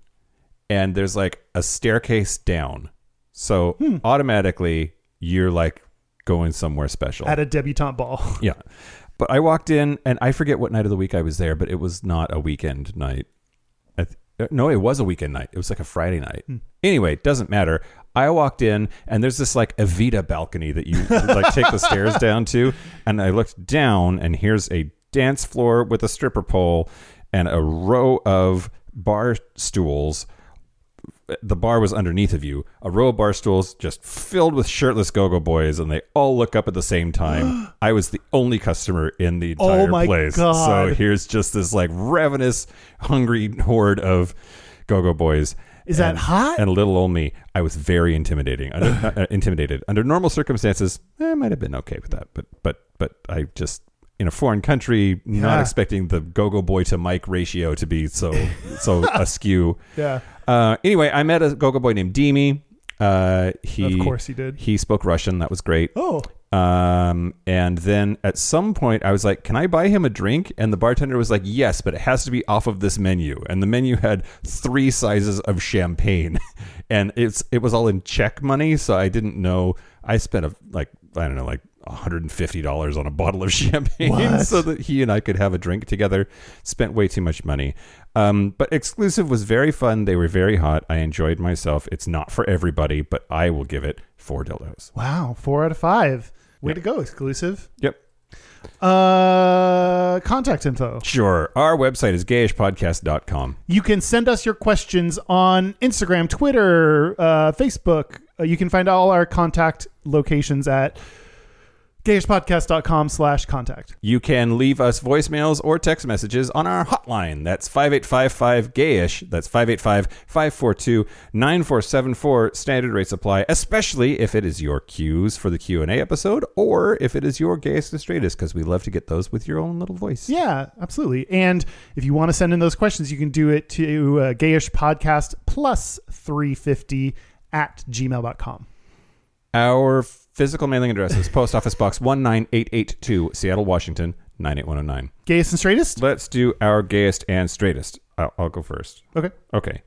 and there's like a staircase down, so Hmm. automatically you're like going somewhere special. At a debutante ball. yeah, but I walked in, and I forget what night of the week I was there, but it was not a weekend night. I th- uh, no, it was a weekend night. It was like a Friday night. Hmm. Anyway, it doesn't matter. I walked in, and there's this like Evita balcony that you like take the stairs down to, and I looked down, and here's a dance floor with a stripper pole and a row of bar stools. The bar was underneath of you. A row of bar stools just filled with shirtless go-go boys, and they all look up at the same time. I was the only customer in the entire Oh my place. God. So here's just this like ravenous, hungry horde of go-go boys. Is that And- hot? And little old me, I was very intimidating. Under, uh, intimidated under normal circumstances, eh, I might have been okay with that. But but but I just in a foreign country, not Yeah. expecting the go-go boy to Mike ratio to be so so askew. Yeah. Uh, anyway, I met a go-go boy named Demi. Uh, he Of course he did. He spoke Russian. That was great. Oh. Um, and then at some point, I was like, "Can I buy him a drink?" And the bartender was like, "Yes, but it has to be off of this menu." And the menu had three sizes of champagne, and it's it was all in Czech money, so I didn't know. I spent a like I don't know like. $150 on a bottle of champagne What? so that he and I could have a drink together. Spent way too much money. Um, but exclusive was very fun. They were very hot. I enjoyed myself. It's not for everybody, but I will give it four dildos. Wow. Four out of five. Way Yeah. to go, exclusive. Yep. Uh, contact info. Sure. Our website is gayishpodcast.com. You can send us your questions on Instagram, Twitter, uh, Facebook. Uh, you can find all our contact locations at gayishpodcast.com slash contact. You can leave us voicemails or text messages on our hotline. That's 5855 gayish. That's 585 542 9474. Standard rates apply, especially if it is your cues for the Q&A episode or if it is your gayest and straightest because we love to get those with your own little voice. Yeah, absolutely. And if you want to send in those questions, you can do it to uh, gayish podcast plus 350 at gmail.com. Our physical mailing addresses: Post Office Box 19882, Seattle, Washington 98109. Gayest and straightest? Let's do our gayest and straightest. I'll, I'll go first. Okay. Okay.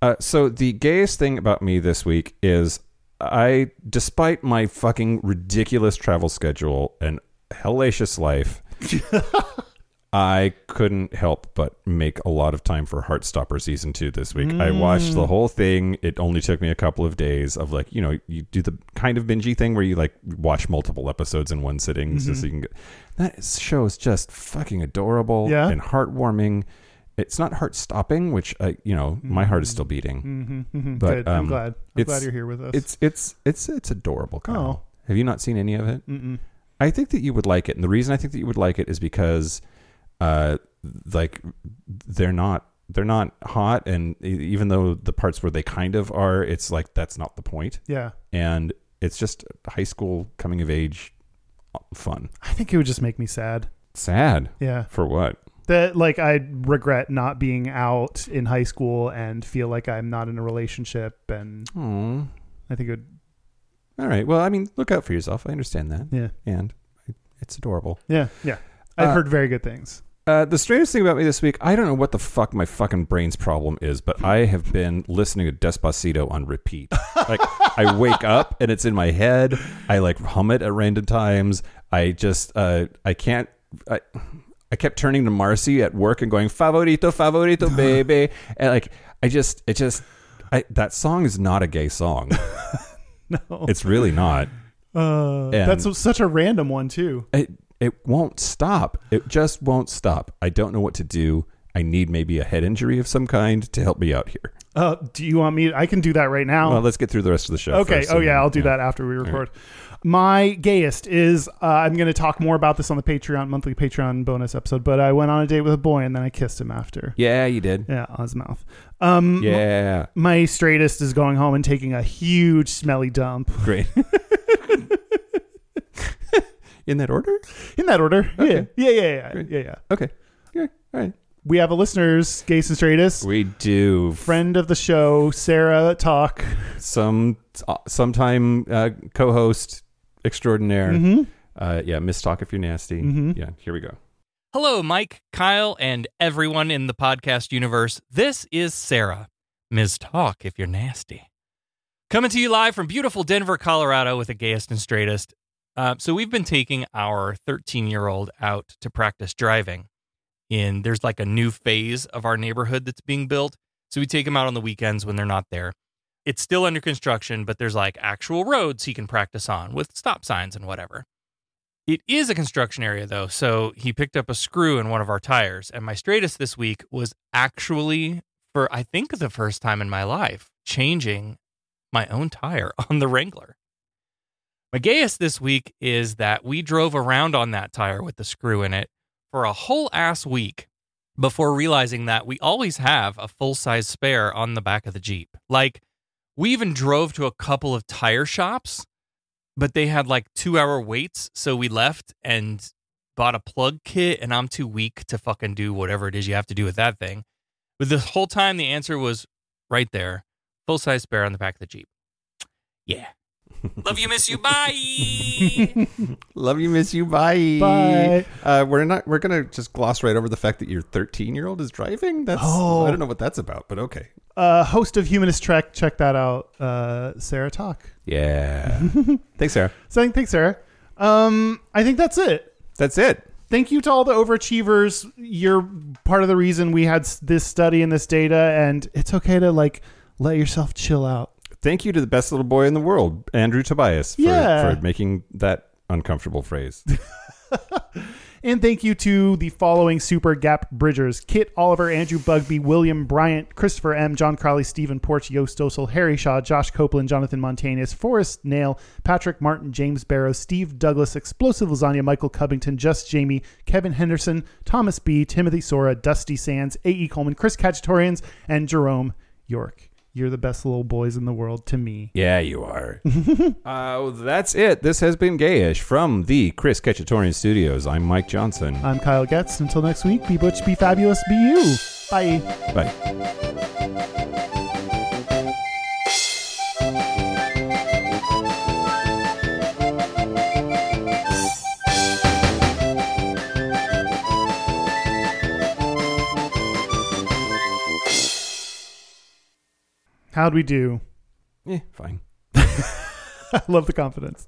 Uh, so the gayest thing about me this week is I, despite my fucking ridiculous travel schedule and hellacious life, I couldn't help but make a lot of time for Heartstopper season two this week. I watched the whole thing. It only took me a couple of days of like, you know, you do the kind of bingey thing where you like watch multiple episodes in one sitting, just so you can get. That show is just fucking adorable Yeah. and heartwarming, it's not heart stopping, which uh, you know my heart is still beating. hmm hmm But, Good. I'm um, glad. I'm glad you're here with us. It's it's it's it's adorable. Kyle. Oh. Have you not seen any of it? Mm-mm. I think that you would like it, and the reason I think that you would like it is because, uh, like they're not they're not hot, and even though the parts where they kind of are, it's like that's not the point, yeah. and it's just high school coming of age fun. I think it would just make me sad. Sad Yeah. for what? That like I regret not being out in high school and feel like I'm not in a relationship and Oh, I think it would all right. Well, I mean, look out for yourself. I understand that, yeah. and it's adorable. Yeah. Yeah. I've Uh, heard very good things. Uh, the strangest thing about me this week, I don't know what the fuck my fucking brain's problem is, but I have been listening to Despacito on repeat. Like, I wake up and it's in my head. I like hum it at random times. I just, uh, I can't. I, I kept turning to Marcy at work and going favorito, favorito, baby, and like, I just, it just, I, that song is not a gay song. No. It's really not. Uh, and- that's such a random one too. it it won't stop. It just won't stop. I don't know what to do. I need maybe a head injury of some kind to help me out here. Uh, do you want me? I can do that right now. Well, let's get through the rest of the show. okay. first, oh yeah, then- I'll do that after we record. My gayest is uh, I'm going to talk more about this on the Patreon monthly Patreon bonus episode. But I went on a date with a boy and then I kissed him after. Yeah, you did. Yeah, on his mouth. Um, Yeah, my straightest is going home and taking a huge smelly dump. great. In that order? In that order. Okay. Yeah. Yeah. Yeah. Yeah. Great. Yeah. Yeah. Okay. Yeah. All right. We have a listeners, gays and straightest. We do Friend of the show, Sarah Talk. some sometime uh, co-host extraordinaire. hmm Uh, yeah, Miss Talk if you're nasty. Mhm. Yeah, here we go. Hello, Mike, Kyle, and everyone in the podcast universe. This is Sarah, Ms. Talk if you're nasty. Coming to you live from beautiful Denver, Colorado with the gayest and straightest. Uh, so, we've been taking our 13 year old out to practice driving. In there's like a new phase of our neighborhood that's being built. So, we take him out on the weekends when they're not there. It's still under construction, but there's like actual roads he can practice on with stop signs and whatever. It is a construction area though, so he picked up a screw in one of our tires. And my straightest this week was actually, for I think the first time in my life, changing my own tire on the Wrangler. Gayest this week is that we drove around on that tire with the screw in it for a whole ass week before realizing that we always have a full size spare on the back of the Jeep. Like, we even drove to a couple of tire shops but they had like two hour waits. So we left and bought a plug kit, and I'm too weak to fucking do whatever it is you have to do with that thing. But the whole time, the answer was right there full size spare on the back of the Jeep. Yeah. Love you, miss you. Bye. Love you, miss you. Bye. Bye. Uh, we're not. We're gonna just gloss right over the fact that your 13 year old is driving. That's. Oh. I don't know what that's about, but okay. Uh, host of Humanist Trek. Check that out. Uh, Sarah Talk. Yeah. Thanks, Sarah. So thanks, Sarah. Um, I think that's it. That's it. Thank you to all the overachievers. You're part of the reason we had this study and this data, and it's okay to like let yourself chill out. Thank you to the best little boy in the world, Andrew Tobias, for, Yeah. for making that uncomfortable phrase. And thank you to the following Super Gap Bridgers Kit, Oliver, Andrew Bugby, William Bryant, Christopher M., John Crowley, Stephen Porch, Yost Dosel, Harry Shaw, Josh Copeland, Jonathan Montanus, Forrest Nail, Patrick Martin, James Barrow, Steve Douglas, Explosive Lasagna, Michael Covington, Just Jamie, Kevin Henderson, Thomas B., Timothy Sora, Dusty Sands, A.E. Coleman, Chris Cacciatorians, and Jerome York. You're the best little boys in the world to me. yeah, you are. uh, that's it. This has been Gayish from the Chris Ketchatorian Studios. I'm Mike Johnson. I'm Kyle Getz. Until next week, be butch, be fabulous, be you. Bye. Bye. How'd we do? Yeah, fine. I love the confidence.